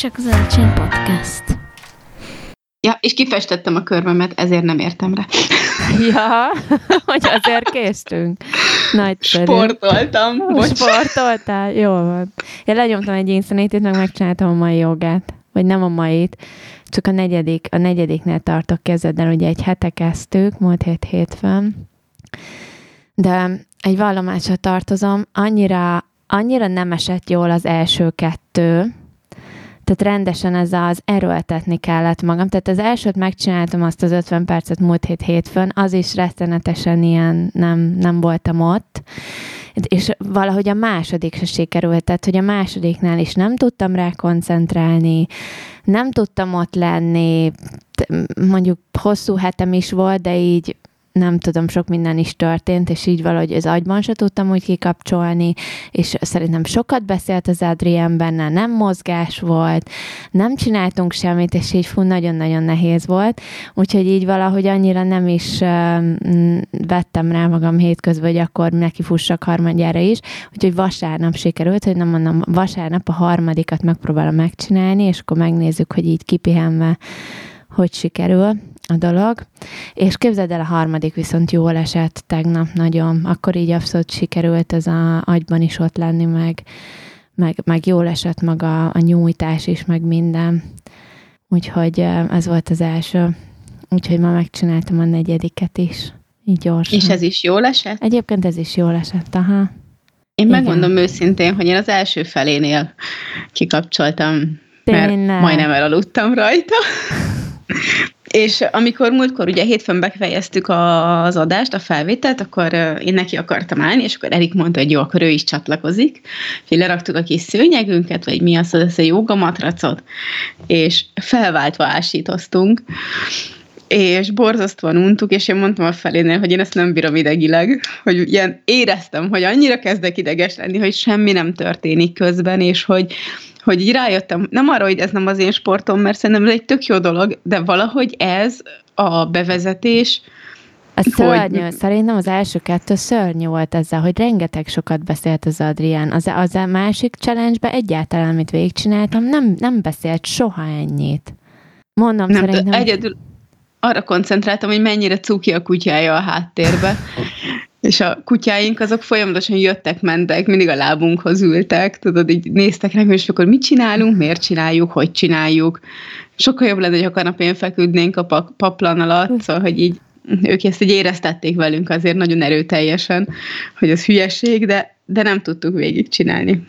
csak Zöldcsén Podcast. Ja, és kifestettem a körmemet, ezért nem értem rá. Ja, hogy azért késztünk. Nagyszerű. Sportoltam. Bocs. Sportoltál? Jó van. Én lenyomtam egy inszenétét, meg megcsináltam a mai jogát. Vagy nem a mait, csak a negyedik, a negyediknél tartok kezeddel, ugye egy hete kezdtük, múlt hét hétfőn. De egy vallomásra tartozom, annyira, annyira nem esett jól az első kettő, tehát rendesen ez az erőltetni kellett magam. Tehát az elsőt megcsináltam azt az 50 percet múlt hét hétfőn, az is rettenetesen ilyen nem, nem voltam ott. És valahogy a második se sikerült, tehát hogy a másodiknál is nem tudtam rá koncentrálni, nem tudtam ott lenni, mondjuk hosszú hetem is volt, de így nem tudom, sok minden is történt, és így valahogy az agyban se tudtam úgy kikapcsolni, és szerintem sokat beszélt az Adrián benne, nem mozgás volt, nem csináltunk semmit, és így fú, nagyon-nagyon nehéz volt, úgyhogy így valahogy annyira nem is vettem rá magam hétközben, hogy akkor neki fussak harmadjára is, úgyhogy vasárnap sikerült, hogy nem mondom, vasárnap a harmadikat megpróbálom megcsinálni, és akkor megnézzük, hogy így kipihenve hogy sikerül a dolog. És képzeld el, a harmadik viszont jól esett tegnap nagyon. Akkor így abszolút sikerült ez a agyban is ott lenni, meg, meg, meg jól esett maga a nyújtás is, meg minden. Úgyhogy ez volt az első. Úgyhogy ma megcsináltam a negyediket is. Így gyorsan. És ez is jól esett? Egyébként ez is jól esett, aha. Én Igen. megmondom őszintén, hogy én az első felénél kikapcsoltam, Tényleg. mert majdnem elaludtam rajta. És amikor múltkor ugye hétfőn befejeztük az adást, a felvételt, akkor én neki akartam állni, és akkor Erik mondta, hogy jó, akkor ő is csatlakozik. Úgyhogy leraktuk a kis szőnyegünket, vagy mi az, az a joga matracot, és felváltva ásítoztunk és borzasztóan untuk, és én mondtam a felénél, hogy én ezt nem bírom idegileg, hogy ilyen éreztem, hogy annyira kezdek ideges lenni, hogy semmi nem történik közben, és hogy hogy így rájöttem, nem arra, hogy ez nem az én sportom, mert szerintem ez egy tök jó dolog, de valahogy ez a bevezetés, ez szörnyű. Hogy... Szerintem az első kettő szörnyű volt ezzel, hogy rengeteg sokat beszélt az Adrián. Az, az a másik challenge egyáltalán, amit végigcsináltam, nem, nem beszélt soha ennyit. Mondom, nem, szerintem... Egyedül arra koncentráltam, hogy mennyire cuki a kutyája a háttérbe. És a kutyáink azok folyamatosan jöttek, mentek, mindig a lábunkhoz ültek, tudod, így néztek rá, és akkor mit csinálunk, miért csináljuk, hogy csináljuk. Sokkal jobb lenne, hogy a kanapén feküdnénk a paplan alatt, szóval, hogy így ők ezt így éreztették velünk azért nagyon erőteljesen, hogy az hülyeség, de, de nem tudtuk végigcsinálni.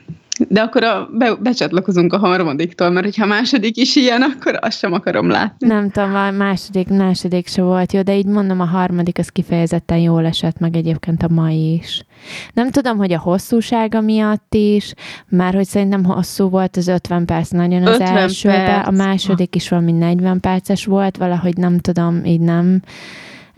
De akkor a, be, becsatlakozunk a harmadiktól, mert hogyha második is ilyen, akkor azt sem akarom látni. Nem tudom, a második, második se volt jó, de így mondom, a harmadik az kifejezetten jól esett, meg egyébként a mai is. Nem tudom, hogy a hosszúsága miatt is, már hogy szerintem hosszú volt az 50 perc nagyon az első, perc. a második is valami 40 perces volt, valahogy nem tudom, így nem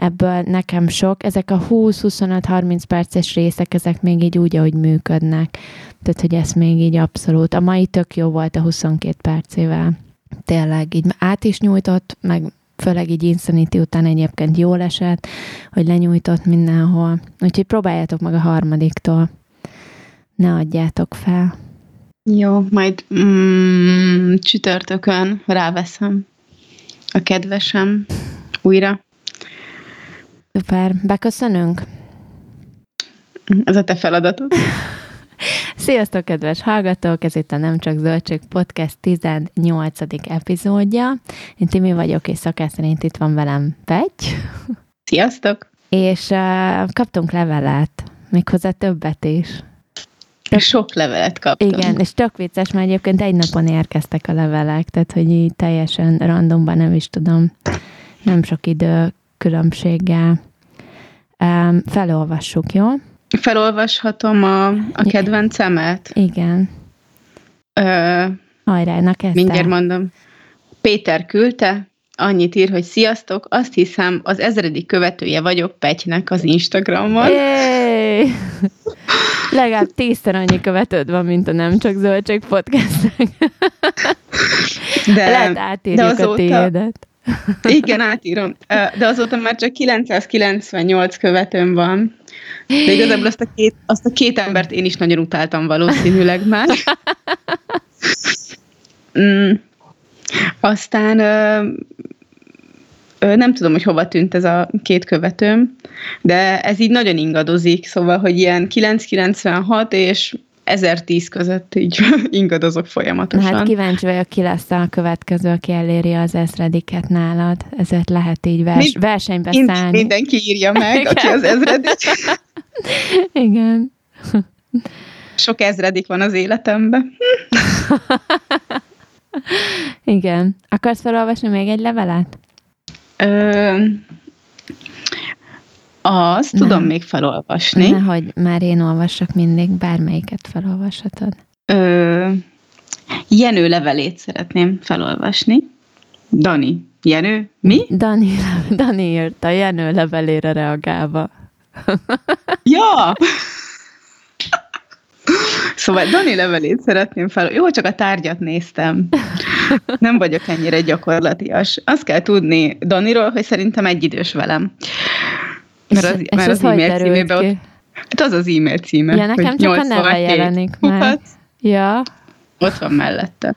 ebből nekem sok. Ezek a 20-25-30 perces részek, ezek még így úgy, ahogy működnek. Tehát, hogy ez még így abszolút. A mai tök jó volt a 22 percével. Tényleg így át is nyújtott, meg főleg így Insanity után egyébként jól esett, hogy lenyújtott mindenhol. Úgyhogy próbáljátok meg a harmadiktól. Ne adjátok fel. Jó, majd mm, csütörtökön ráveszem a kedvesem újra. Szuper. Beköszönünk? Ez a te feladatod. Sziasztok, kedves hallgatók! Ez itt a Nem Csak Zöldség Podcast 18. epizódja. Én Timi vagyok, és szakás szerint itt van velem Pegy. Sziasztok! És uh, kaptunk levelet, méghozzá többet is. Tök, Sok levelet kaptunk. Igen, és tök vicces, mert egyébként egy napon érkeztek a levelek, tehát hogy így teljesen randomban nem is tudom, nem sok idő különbséggel. Um, felolvassuk, jó? Felolvashatom a, a kedvencemet? Igen. Ö, Hajrá, na kezdte. Mindjárt mondom. Péter küldte, annyit ír, hogy sziasztok, azt hiszem az ezredik követője vagyok Petynek az Instagramon. Yay! Legalább tízszer annyi követőd van, mint a Nem Csak Zöldség podcastnek. De, Lehet átírjuk de azóta, a tiédet. Igen, átírom. De azóta már csak 998 követőm van. De igazából azt a két, azt a két embert én is nagyon utáltam valószínűleg már. Mm, aztán ö, ö, nem tudom, hogy hova tűnt ez a két követőm, de ez így nagyon ingadozik, szóval, hogy ilyen 996 és 1010 között így ingadozok folyamatosan. Na hát kíváncsi vagyok, ki lesz a következő, aki eléri az ezrediket nálad. Ezért lehet így vers- Mind, versenybe szállni. Mindenki írja meg, Igen. aki az ezredik. Igen. Sok ezredik van az életemben. Igen. Akarsz felolvasni még egy levelet? Ö, azt Nem. tudom még felolvasni. Nehogy már én olvassak mindig, bármelyiket felolvashatod. Ö, Jenő levelét szeretném felolvasni. Dani. Jenő? Mi? Dani, Dani írta Jenő levelére reagálva. ja! Szóval Dani levelét szeretném fel. Jó, csak a tárgyat néztem. Nem vagyok ennyire gyakorlatias. Azt kell tudni Daniról, hogy szerintem egyidős velem. Mert az, és mert az, az e-mail címében ott, hát az az e-mail címe. Ja, nekem csak a neve jelenik meg. Ja. Ott van mellette.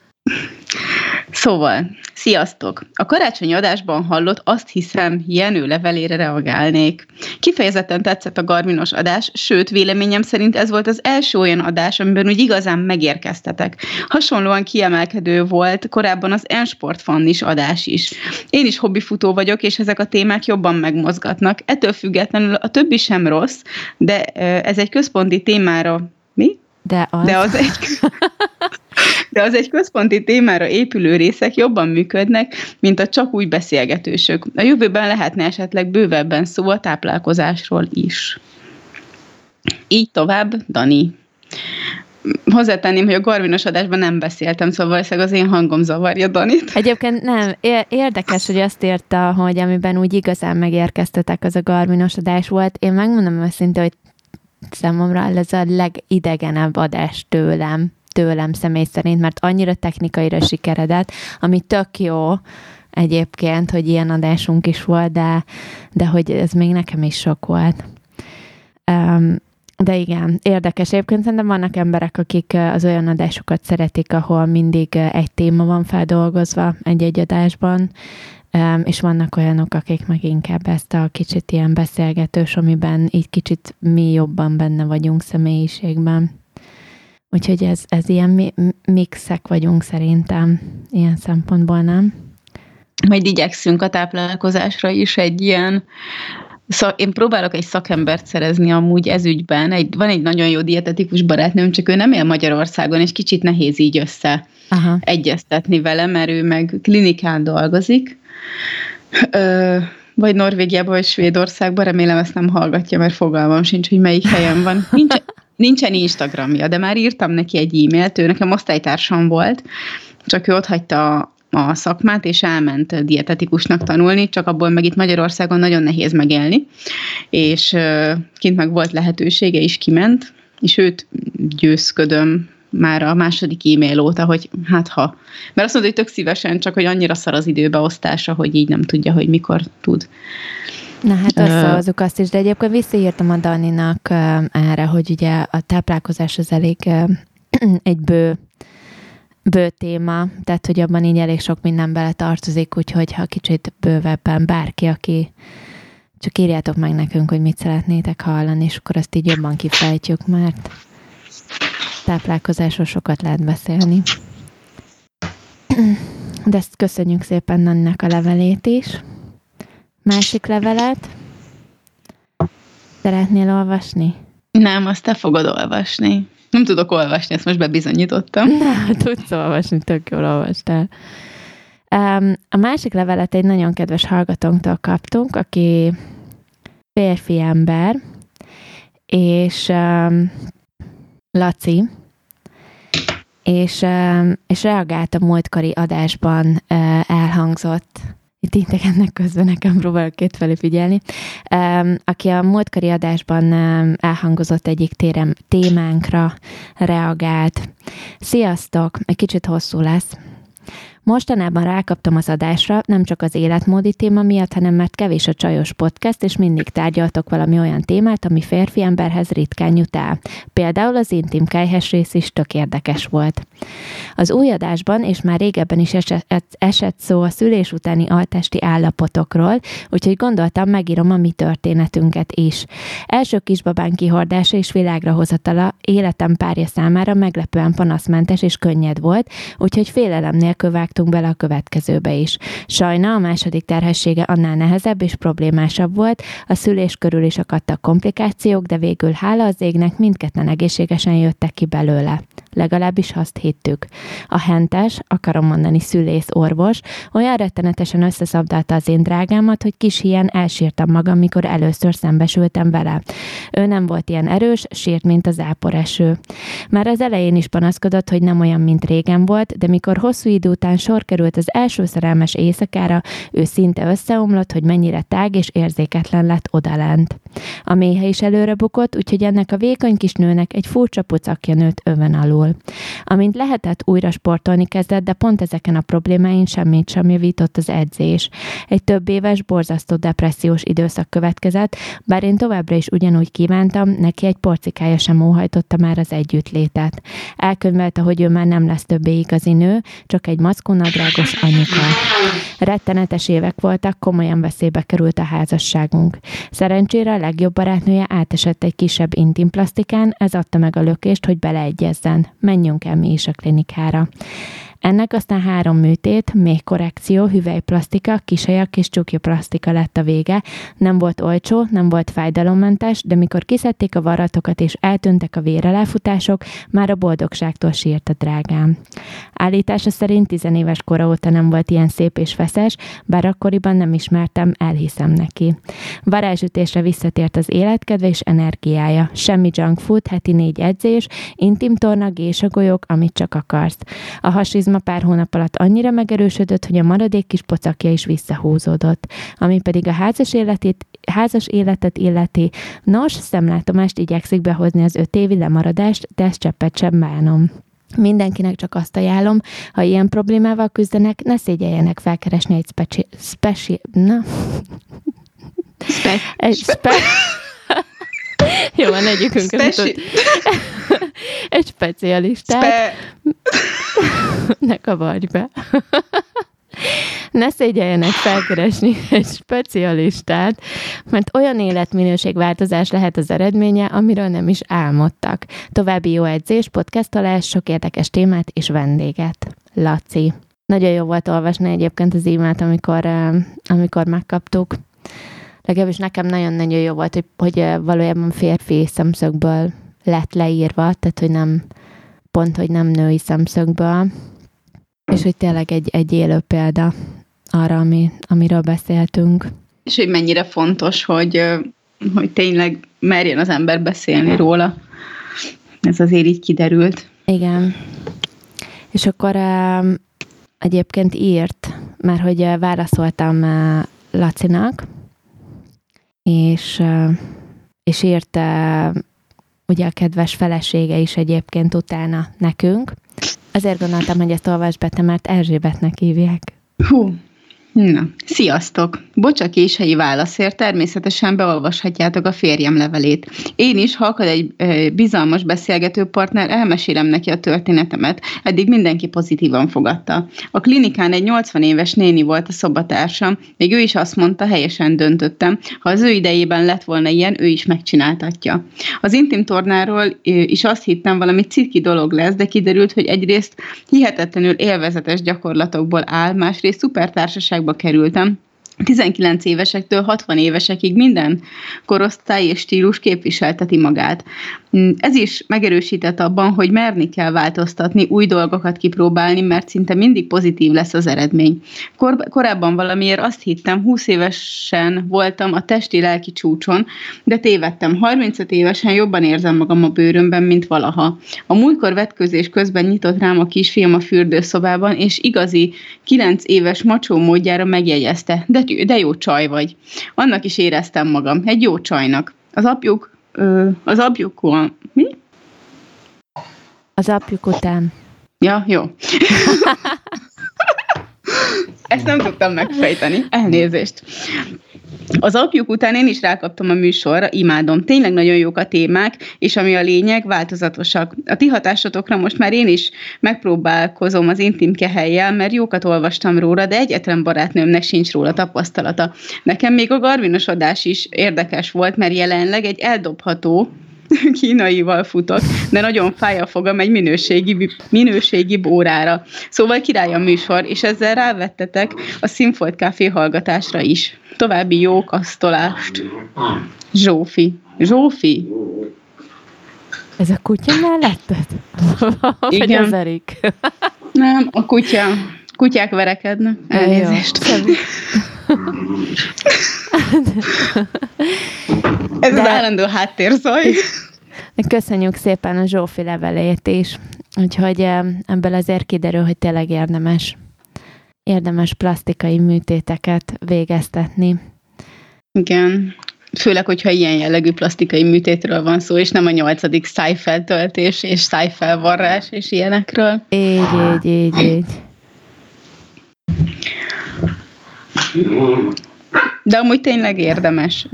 Szóval, sziasztok! A karácsonyi adásban hallott azt hiszem Jenő levelére reagálnék. Kifejezetten tetszett a Garminos adás, sőt, véleményem szerint ez volt az első olyan adás, amiben úgy igazán megérkeztetek. Hasonlóan kiemelkedő volt korábban az Ensport fan is adás is. Én is hobbifutó vagyok, és ezek a témák jobban megmozgatnak. Ettől függetlenül a többi sem rossz, de ez egy központi témára mi? De az. De az egy, de az egy központi témára épülő részek jobban működnek, mint a csak úgy beszélgetősök. A jövőben lehetne esetleg bővebben szó a táplálkozásról is. Így tovább, Dani. Hozzátenném, hogy a Garvinos adásban nem beszéltem, szóval valószínűleg az én hangom zavarja Danit. Egyébként nem, érdekes, hogy azt írta, hogy amiben úgy igazán megérkeztetek, az a Garvinos adás volt. Én megmondom őszintén, hogy számomra ez a legidegenebb adás tőlem, tőlem személy szerint, mert annyira technikaira sikeredett, ami tök jó egyébként, hogy ilyen adásunk is volt, de, de hogy ez még nekem is sok volt. Um, de igen, érdekes. Egyébként szerintem vannak emberek, akik az olyan adásokat szeretik, ahol mindig egy téma van feldolgozva egy-egy adásban, és vannak olyanok, akik meg inkább ezt a kicsit ilyen beszélgetős, amiben így kicsit mi jobban benne vagyunk személyiségben. Úgyhogy ez, ez ilyen mi, mixek vagyunk szerintem, ilyen szempontból nem. Majd igyekszünk a táplálkozásra is egy ilyen Szak, én próbálok egy szakembert szerezni amúgy ez ügyben. Egy, van egy nagyon jó dietetikus barátnőm, csak ő nem él Magyarországon, és kicsit nehéz így össze Aha. egyeztetni vele, mert ő meg klinikán dolgozik, Ö, vagy Norvégiában, vagy Svédországban, remélem ezt nem hallgatja, mert fogalmam sincs, hogy melyik helyen van. Nincs, nincsen Instagramja, de már írtam neki egy e-mailt, ő nekem osztálytársam volt, csak ő ott hagyta a szakmát, és elment dietetikusnak tanulni, csak abból meg itt Magyarországon nagyon nehéz megélni, és kint meg volt lehetősége is kiment, és őt győzködöm már a második e-mail óta, hogy hát ha. Mert azt mondta, hogy tök szívesen, csak hogy annyira szar az időbeosztása, hogy így nem tudja, hogy mikor tud. Na hát összehozunk azt is, de egyébként visszaírtam a Daninak erre, hogy ugye a táplálkozás az elég egy bő, bő téma, tehát hogy abban így elég sok minden bele tartozik, úgyhogy ha kicsit bővebben bárki, aki csak írjátok meg nekünk, hogy mit szeretnétek hallani, és akkor azt így jobban kifejtjük, mert táplálkozásról sokat lehet beszélni. De ezt köszönjük szépen Nannak a levelét is. Másik levelet. Szeretnél olvasni? Nem, azt te fogod olvasni. Nem tudok olvasni, ezt most bebizonyítottam. Nem, tudsz olvasni, tök jól olvastál. a másik levelet egy nagyon kedves hallgatónktól kaptunk, aki férfi ember, és Laci, és, és reagált a múltkori adásban elhangzott, itt ennek közben nekem próbálok kétfelé figyelni, aki a múltkori adásban elhangozott egyik térem, témánkra reagált. Sziasztok! Egy kicsit hosszú lesz. Mostanában rákaptam az adásra, nem csak az életmódi téma miatt, hanem mert kevés a csajos podcast, és mindig tárgyaltok valami olyan témát, ami férfi emberhez ritkán jut el. Például az intim kájhes rész is tök érdekes volt. Az új adásban, és már régebben is esett, esett szó a szülés utáni altesti állapotokról, úgyhogy gondoltam, megírom a mi történetünket is. Első kisbabán kihordása és világra hozatala életem párja számára meglepően panaszmentes és könnyed volt, úgyhogy félelem nélkül vágtunk bele a következőbe is. Sajna a második terhessége annál nehezebb és problémásabb volt, a szülés körül is akadtak komplikációk, de végül hála az égnek mindketten egészségesen jöttek ki belőle legalábbis azt hittük. A hentes, akarom mondani szülész orvos, olyan rettenetesen összeszabdálta az én drágámat, hogy kis ilyen elsírtam magam, mikor először szembesültem vele. Ő nem volt ilyen erős, sírt, mint az áporeső. Már az elején is panaszkodott, hogy nem olyan, mint régen volt, de mikor hosszú idő után sor került az első szerelmes éjszakára, ő szinte összeomlott, hogy mennyire tág és érzéketlen lett odalent. A méhe is előre bukott, úgyhogy ennek a vékony kis nőnek egy furcsa pucakja nőtt öven alul. Amint lehetett, újra sportolni kezdett, de pont ezeken a problémáin semmit sem javított az edzés. Egy több éves, borzasztó depressziós időszak következett, bár én továbbra is ugyanúgy kívántam, neki egy porcikája sem óhajtotta már az együttlétet. Elkönyvelte, hogy ő már nem lesz többé igazi nő, csak egy mackónadrágos anyuka. Rettenetes évek voltak, komolyan veszélybe került a házasságunk. Szerencsére legjobb barátnője átesett egy kisebb intim plastikán, ez adta meg a lökést, hogy beleegyezzen menjünk el mi is a klinikára. Ennek aztán három műtét, még korrekció, hüvelyplasztika, kisajak és csukjaplasztika lett a vége. Nem volt olcsó, nem volt fájdalommentes, de mikor kiszedték a varratokat és eltűntek a véreláfutások, már a boldogságtól sírt a drágám. Állítása szerint tizenéves kora óta nem volt ilyen szép és feszes, bár akkoriban nem ismertem, elhiszem neki. Varázsütésre visszatért az életkedve és energiája. Semmi junk food, heti négy edzés, intim torna, gésagolyok, amit csak akarsz. A hasizma a pár hónap alatt annyira megerősödött, hogy a maradék kis pocakja is visszahúzódott, ami pedig a házas életét, házas életet illeti. Nos, szemlátomást igyekszik behozni az öt évi lemaradást, de ezt cseppet sem bánom. Mindenkinek csak azt ajánlom, ha ilyen problémával küzdenek, ne szégyeljenek felkeresni egy speci... speci... Na? Spe... Egy spe... Jó, van, egyikünk Speci... Egy specialistát. Spe... ne kavarj be. ne szégyeljenek felkeresni egy specialistát, mert olyan életminőségváltozás lehet az eredménye, amiről nem is álmodtak. További jó edzés, podcastolás, sok érdekes témát és vendéget. Laci. Nagyon jó volt olvasni egyébként az e-mailt, amikor, amikor megkaptuk. Legalábbis nekem nagyon-nagyon jó volt, hogy, hogy valójában férfi szemszögből lett leírva, tehát hogy nem pont, hogy nem női szemszögből, és hogy tényleg egy, egy élő példa arra, ami, amiről beszéltünk. És hogy mennyire fontos, hogy, hogy tényleg merjen az ember beszélni róla. Ez azért így kiderült. Igen. És akkor egyébként írt, mert hogy válaszoltam Lacinak, és, és írt ugye a kedves felesége is egyébként utána nekünk. Azért gondoltam, hogy ezt olvasd be, te, mert Erzsébetnek hívják. Hú, Na, sziasztok! Bocsa késői válaszért természetesen beolvashatjátok a férjem levelét. Én is, ha akad egy e, bizalmas beszélgetőpartner, elmesélem neki a történetemet. Eddig mindenki pozitívan fogadta. A klinikán egy 80 éves néni volt a szobatársam, még ő is azt mondta, helyesen döntöttem, ha az ő idejében lett volna ilyen, ő is megcsináltatja. Az intim tornáról e, is azt hittem, valami ciki dolog lesz, de kiderült, hogy egyrészt hihetetlenül élvezetes gyakorlatokból áll, másrészt szupertársaság országba kerültem, 19 évesektől 60 évesekig minden korosztály és stílus képviselteti magát. Mm, ez is megerősített abban, hogy merni kell változtatni, új dolgokat kipróbálni, mert szinte mindig pozitív lesz az eredmény. Kor- korábban valamiért azt hittem, 20 évesen voltam a testi-lelki csúcson, de tévedtem. 35 évesen jobban érzem magam a bőrömben, mint valaha. A múltkor vetközés közben nyitott rám a kisfiam a fürdőszobában, és igazi 9 éves macsó módjára megjegyezte, de, de jó csaj vagy. Annak is éreztem magam, egy jó csajnak. Az apjuk ö, az apjukon, mi? Az apjuk után. Ja, jó. Ezt nem tudtam megfejteni. Elnézést. Az apjuk után én is rákaptam a műsorra, imádom. Tényleg nagyon jók a témák, és ami a lényeg, változatosak. A ti hatásotokra most már én is megpróbálkozom az intim kehelyjel, mert jókat olvastam róla, de egyetlen barátnőmnek sincs róla tapasztalata. Nekem még a garvinosodás is érdekes volt, mert jelenleg egy eldobható, kínaival futok, de nagyon fáj a fogam egy minőségi, minőségi órára. Szóval király a műsor, és ezzel rávettetek a Színfolt Café hallgatásra is. További jó kasztolást. Zsófi. Zsófi? Ez a kutya melletted? Vagy Igen. az Erik? Nem, a kutya. Kutyák verekednek. Elnézést. Ez De... az állandó háttérzaj. Köszönjük szépen a Zsófi levelét is. Úgyhogy ebből azért kiderül, hogy tényleg érdemes, érdemes plastikai műtéteket végeztetni. Igen. Főleg, hogyha ilyen jellegű plastikai műtétről van szó, és nem a nyolcadik szájfeltöltés és szájfelvarrás és ilyenekről. Így, így, így, így. De amúgy tényleg érdemes.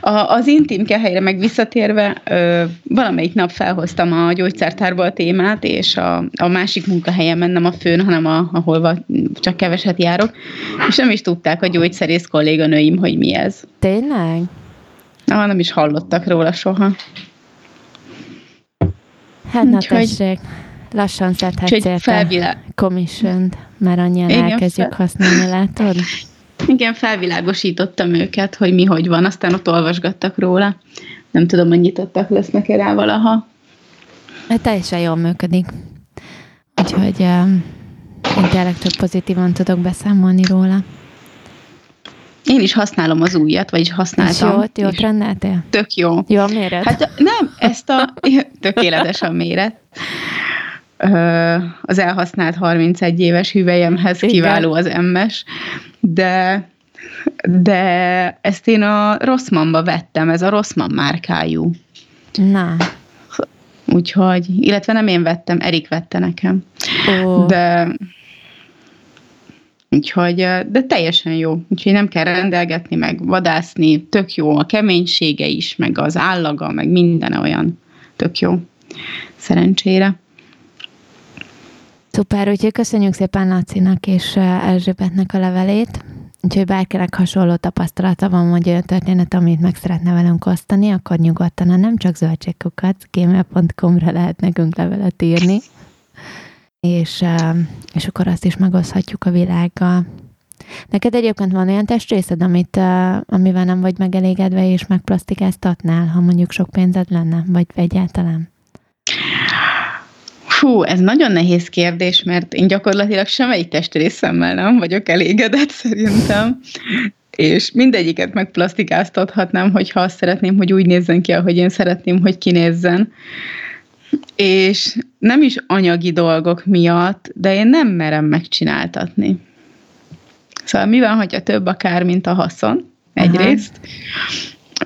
A, az intim kehelyre meg visszatérve, ö, valamelyik nap felhoztam a gyógyszertárba a témát, és a, a másik munkahelyemen, nem a főn, hanem a, ahol csak keveset járok, és nem is tudták a gyógyszerész kolléganőim, hogy mi ez. Tényleg? Na, nem is hallottak róla soha. Hát na tessék, lassan szedhetsz érte commission mert annyian Igen, elkezdjük fel... használni, látod? Igen, felvilágosítottam őket, hogy mi hogy van, aztán ott olvasgattak róla. Nem tudom, hogy nyitottak lesznek-e rá valaha. Hát teljesen jól működik. Úgyhogy uh, én tényleg több pozitívan tudok beszámolni róla. Én is használom az újat, vagyis használtam. És jót, jót rendeltél? Tök jó. Jó a méret? Hát nem, ezt a tökéletes a méret. Az elhasznált 31 éves hüvelyemhez kiváló az emmes de, de ezt én a Rosszmanba vettem, ez a Rosszman márkájú. Na. Úgyhogy, illetve nem én vettem, Erik vette nekem. Oh. De Úgyhogy, de teljesen jó. Úgyhogy nem kell rendelgetni, meg vadászni. Tök jó a keménysége is, meg az állaga, meg minden olyan. Tök jó. Szerencsére. Szuper, úgyhogy köszönjük szépen Lacinak és Erzsébetnek a levelét. Úgyhogy bárkinek hasonló tapasztalata van, vagy olyan történet, amit meg szeretne velünk osztani, akkor nyugodtan a nem csak zöldségkukat, gmail.com-ra lehet nekünk levelet írni, és, és akkor azt is megoszthatjuk a világgal. Neked egyébként van olyan testrészed, amit, amivel nem vagy megelégedve, és megplasztikáztatnál, ha mondjuk sok pénzed lenne, vagy egyáltalán? Hú, ez nagyon nehéz kérdés, mert én gyakorlatilag semmelyik testrészemmel nem vagyok elégedett szerintem, és mindegyiket megplasztikáztathatnám, hogyha azt szeretném, hogy úgy nézzen ki, ahogy én szeretném, hogy kinézzen. És nem is anyagi dolgok miatt, de én nem merem megcsináltatni. Szóval mi van, hogyha több a kár, mint a haszon? Egyrészt.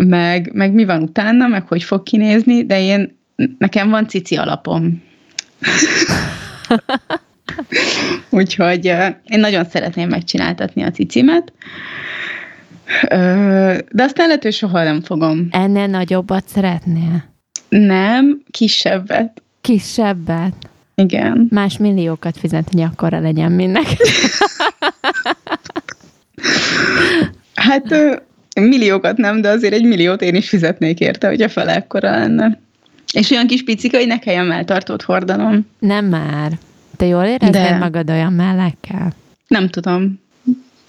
Meg, meg mi van utána, meg hogy fog kinézni, de én, nekem van cici alapom. Úgyhogy én nagyon szeretném megcsináltatni a cicimet, de aztán lehet, hogy soha nem fogom. Ennél nagyobbat szeretnél? Nem, kisebbet. Kisebbet? Igen. Más milliókat fizet, hogy akkora legyen mindnek. hát milliókat nem, de azért egy milliót én is fizetnék érte, hogy a fele ekkora lenne. És olyan kis picika, hogy ne kelljen melltartót hordanom. Nem már. Te jól éreznéd de... magad olyan mellekkel? Nem tudom.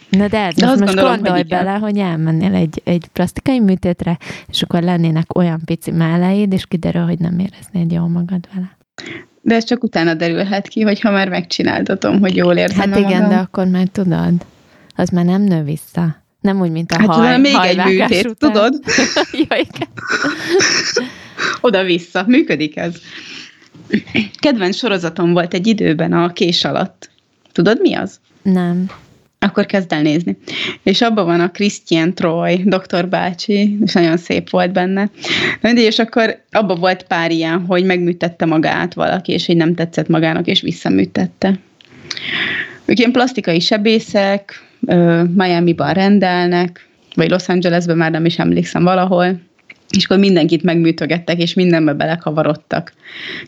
Na de ez de most, most gondolom, gondolj hogy bele, hogy elmennél egy, egy plastikai műtétre, és akkor lennének olyan pici melleid, és kiderül, hogy nem éreznéd jól magad vele. De ez csak utána derülhet ki, hogyha már megcsináltatom, hogy jól érzem Hát igen, magam. de akkor már tudod, az már nem nő vissza. Nem úgy, mint a hát haj, még egy műtét, után. tudod? ja, igen. Oda-vissza. Működik ez. Kedvenc sorozatom volt egy időben a kés alatt. Tudod, mi az? Nem. Akkor kezd el nézni. És abban van a Christian Troy, doktor bácsi, és nagyon szép volt benne. És akkor abban volt pár ilyen, hogy megműtette magát valaki, és hogy nem tetszett magának, és visszaműtette. ők ilyen plastikai sebészek, Miami-ban rendelnek, vagy Los Angelesben már nem is emlékszem valahol, és akkor mindenkit megműtögettek, és mindenbe belekavarodtak.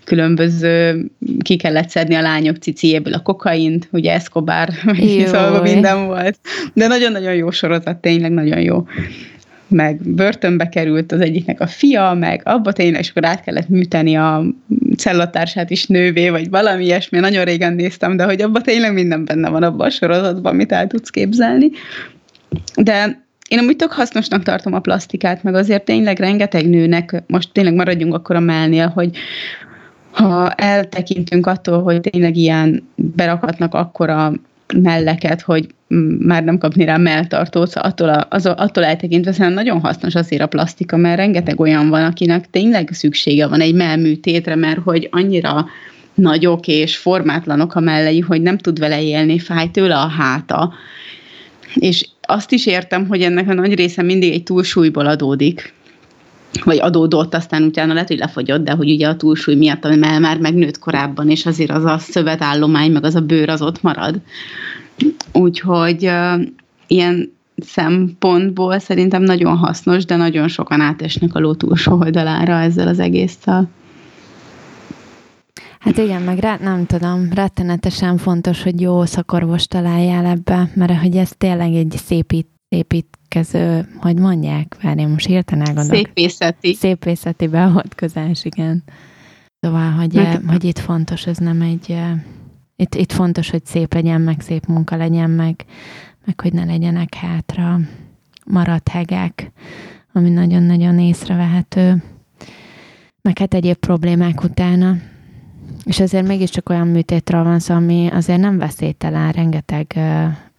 Különböző, ki kellett szedni a lányok ciciéből a kokaint, ugye Escobar, szóval minden volt. De nagyon-nagyon jó sorozat, tényleg nagyon jó. Meg börtönbe került az egyiknek a fia, meg abba tényleg, és akkor át kellett műteni a cellatársát is nővé, vagy valami ilyesmi. Nagyon régen néztem, de hogy abba tényleg minden benne van abban a sorozatban, amit el tudsz képzelni. De én amúgy tök hasznosnak tartom a plastikát, meg azért tényleg rengeteg nőnek, most tényleg maradjunk akkor a mellnél, hogy ha eltekintünk attól, hogy tényleg ilyen berakhatnak akkora melleket, hogy már nem kapni rá melltartót, szóval attól, a, az, attól eltekintve szerintem nagyon hasznos azért a plastika, mert rengeteg olyan van, akinek tényleg szüksége van egy mellműtétre, mert hogy annyira nagyok és formátlanok a mellei, hogy nem tud vele élni, fáj tőle a háta. És azt is értem, hogy ennek a nagy része mindig egy túlsúlyból adódik, vagy adódott, aztán utána lehet, hogy lefogyott, de hogy ugye a túlsúly miatt, ami már megnőtt korábban, és azért az a szövetállomány, meg az a bőr az ott marad. Úgyhogy uh, ilyen szempontból szerintem nagyon hasznos, de nagyon sokan átesnek a ló túlsó oldalára ezzel az egésszel. Hát igen, meg rá, nem tudom, rettenetesen fontos, hogy jó szakorvos találjál ebbe, mert hogy ez tényleg egy szépít, szépítkező, hogy mondják, várj, most hirtelen elgondolok. Szépészeti. Szépészeti beavatkozás, igen. Szóval, hogy, meg, hogy itt fontos, ez nem egy, itt, itt fontos, hogy szép legyen, meg szép munka legyen, meg, meg hogy ne legyenek hátra maradt hegek, ami nagyon-nagyon észrevehető. Meg hát egyéb problémák utána. És azért mégiscsak olyan műtétről van szó, ami azért nem veszélytelen, rengeteg,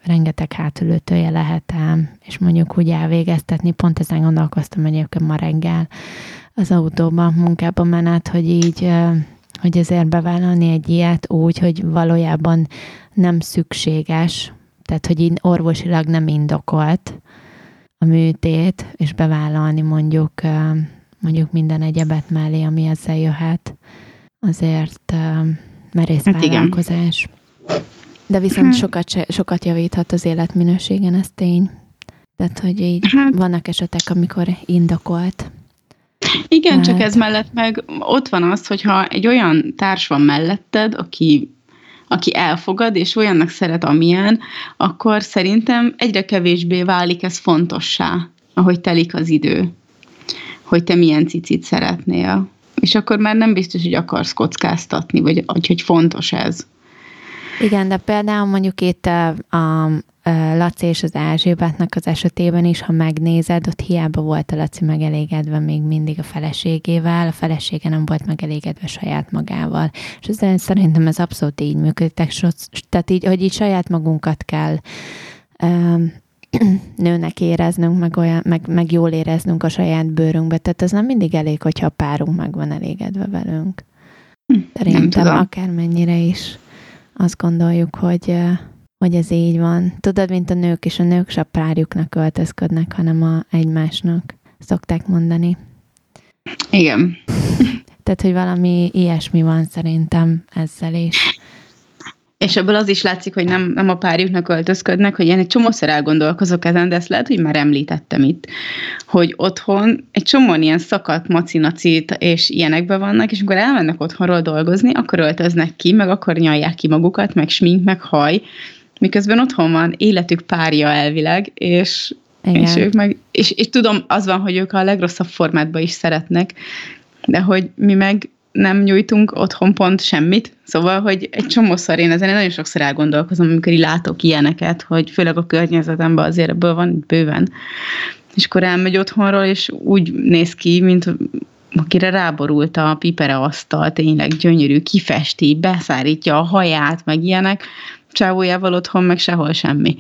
rengeteg hátulütője lehet ám, és mondjuk úgy elvégeztetni. Pont ezen gondolkoztam egyébként ma reggel az autóban, munkában menet, hogy így, hogy ezért bevállalni egy ilyet úgy, hogy valójában nem szükséges, tehát hogy így orvosilag nem indokolt a műtét, és bevállalni mondjuk, mondjuk minden egyebet mellé, ami ezzel jöhet azért merész hát vállalkozás. Igen. De viszont hát. sokat, sokat javíthat az életminőségen, ez tény. Tehát, hogy így hát. vannak esetek, amikor indokolt. Igen, hát. csak ez mellett meg ott van az, hogyha egy olyan társ van melletted, aki aki elfogad, és olyannak szeret, amilyen, akkor szerintem egyre kevésbé válik ez fontossá, ahogy telik az idő, hogy te milyen cicit szeretnél és akkor már nem biztos, hogy akarsz kockáztatni, vagy hogy fontos ez. Igen, de például mondjuk itt a, a, Laci és az Erzsébetnek az esetében is, ha megnézed, ott hiába volt a Laci megelégedve még mindig a feleségével, a felesége nem volt megelégedve saját magával. És ez, szerintem ez abszolút így működik. Tehát így, hogy így saját magunkat kell nőnek éreznünk, meg, olyan, meg, meg jól éreznünk a saját bőrünkbe. Tehát ez nem mindig elég, hogyha a párunk meg van elégedve velünk. Hm, Szerintem akármennyire is azt gondoljuk, hogy, hogy ez így van. Tudod, mint a nők is, a nők se a párjuknak öltözködnek, hanem a egymásnak, szokták mondani. Igen. Tehát, hogy valami ilyesmi van szerintem ezzel is. És ebből az is látszik, hogy nem, nem a párjuknak öltözködnek, hogy én egy csomószor elgondolkozok ezen, de ezt lehet, hogy már említettem itt, hogy otthon egy csomó ilyen szakadt macinacit és ilyenekben vannak, és amikor elmennek otthonról dolgozni, akkor öltöznek ki, meg akkor nyalják ki magukat, meg smink, meg haj, miközben otthon van életük párja elvileg, és, Igen. és ők meg, és, és tudom, az van, hogy ők a legrosszabb formátban is szeretnek, de hogy mi meg nem nyújtunk otthon pont semmit, szóval, hogy egy csomószor én ezen nagyon sokszor elgondolkozom, amikor így látok ilyeneket, hogy főleg a környezetemben azért ebből van bőven. És akkor elmegy otthonról, és úgy néz ki, mint akire ráborult a pipere asztal, tényleg gyönyörű, kifesti, beszárítja a haját, meg ilyenek, csávójával otthon meg sehol semmi.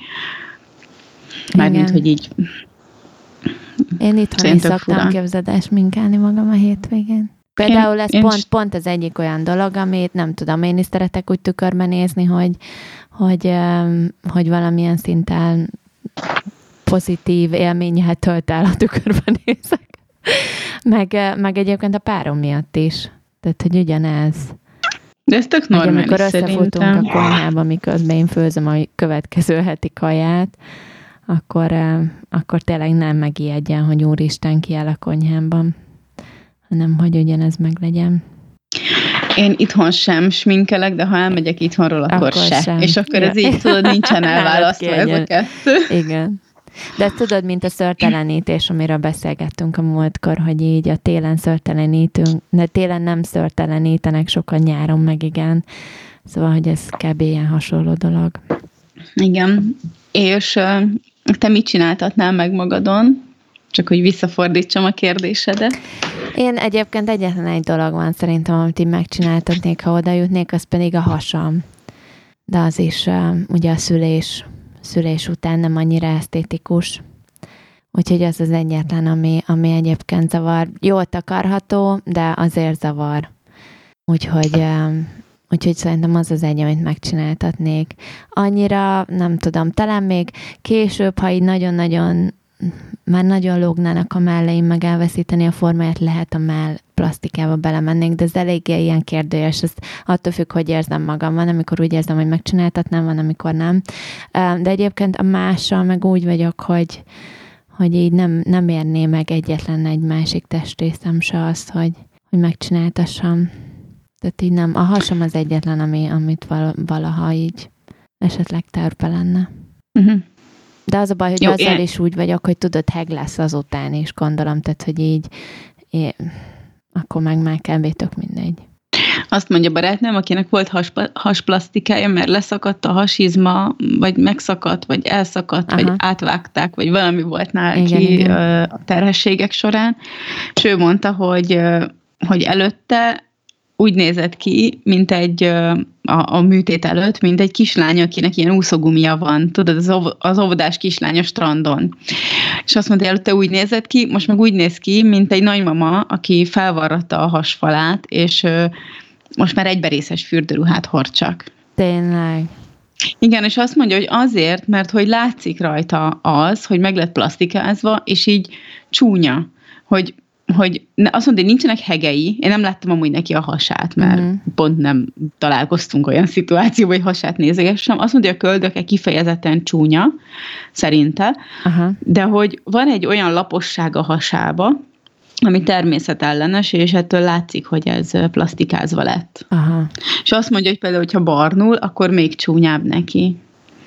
Mármint, hogy így én itthon is szoktam képzedás minkálni magam a hétvégén. Például ez én, pont, pont az egyik olyan dolog, amit nem tudom, én is szeretek úgy tükörben nézni, hogy, hogy, hogy valamilyen szinten pozitív élménnyel tölt el a tükörben nézek. Meg, meg egyébként a párom miatt is. Tehát, hogy ugyanez. De ez tök normális hogy amikor összefutunk szerintem. a konyhába, miközben én főzöm a következő heti kaját, akkor, akkor tényleg nem megijedjen, hogy úristen ki el a konyhámban, hanem hogy ugyanez meg legyen. Én itthon sem sminkelek, de ha elmegyek itthonról, akkor, akkor se. Sem. És akkor ja. ez így tudod, nincsen elválasztva ez a kettő. Igen. De tudod, mint a szörtelenítés, amiről beszélgettünk a múltkor, hogy így a télen szörtelenítünk, de télen nem szörtelenítenek sokan nyáron meg igen. Szóval, hogy ez kb. ilyen hasonló dolog. Igen. És te mit csináltatnál meg magadon? Csak hogy visszafordítsam a kérdésedet. Én egyébként egyetlen egy dolog van szerintem, amit így megcsináltatnék, ha oda jutnék, az pedig a hasam. De az is uh, ugye a szülés, szülés után nem annyira esztétikus. Úgyhogy ez az egyetlen, ami, ami egyébként zavar. Jól takarható, de azért zavar. Úgyhogy, uh, úgyhogy szerintem az az egy, amit megcsináltatnék. Annyira, nem tudom, talán még később, ha így nagyon-nagyon már nagyon lógnának a melleim, meg elveszíteni a formáját, lehet a mell plastikába belemennék, de ez eléggé ilyen kérdőjes, ez attól függ, hogy érzem magam. Van, amikor úgy érzem, hogy megcsináltatnám, van, amikor nem. De egyébként a mással meg úgy vagyok, hogy, hogy így nem, nem érné meg egyetlen egy másik testrészem se azt, hogy, hogy megcsináltassam. Tehát így nem. A hasam az egyetlen, ami, amit valaha így esetleg terpe lenne. Uh-huh. De az a baj, hogy Jó, azzal én... is úgy vagyok, hogy tudod, heg lesz azután is, gondolom, tehát, hogy így én, akkor meg már kb. tök mindegy. Azt mondja barátnőm, akinek volt has, hasplasztikája, mert leszakadt a hasizma, vagy megszakadt, vagy elszakadt, Aha. vagy átvágták, vagy valami volt neki igen, a terhességek során. És ő mondta, hogy, hogy előtte úgy nézett ki, mint egy a, a műtét előtt, mint egy kislány, akinek ilyen úszogumia van, tudod, az, ov, az óvodás kislány a strandon. És azt mondta, előtte úgy nézett ki, most meg úgy néz ki, mint egy nagymama, aki felvarratta a hasfalát, és most már egyberészes fürdőruhát hord csak. Tényleg. Igen, és azt mondja, hogy azért, mert hogy látszik rajta az, hogy meg lett plastikázva, és így csúnya, hogy hogy azt mondta, hogy nincsenek hegei, én nem láttam amúgy neki a hasát, mert uh-huh. pont nem találkoztunk olyan szituációban, hogy hasát nézegessem. Azt mondja, hogy a köldöke kifejezetten csúnya, szerinte, uh-huh. de hogy van egy olyan laposság a hasába, ami természetellenes, és ettől látszik, hogy ez plastikázva lett. Aha. És azt mondja, hogy például, hogyha barnul, akkor még csúnyább neki.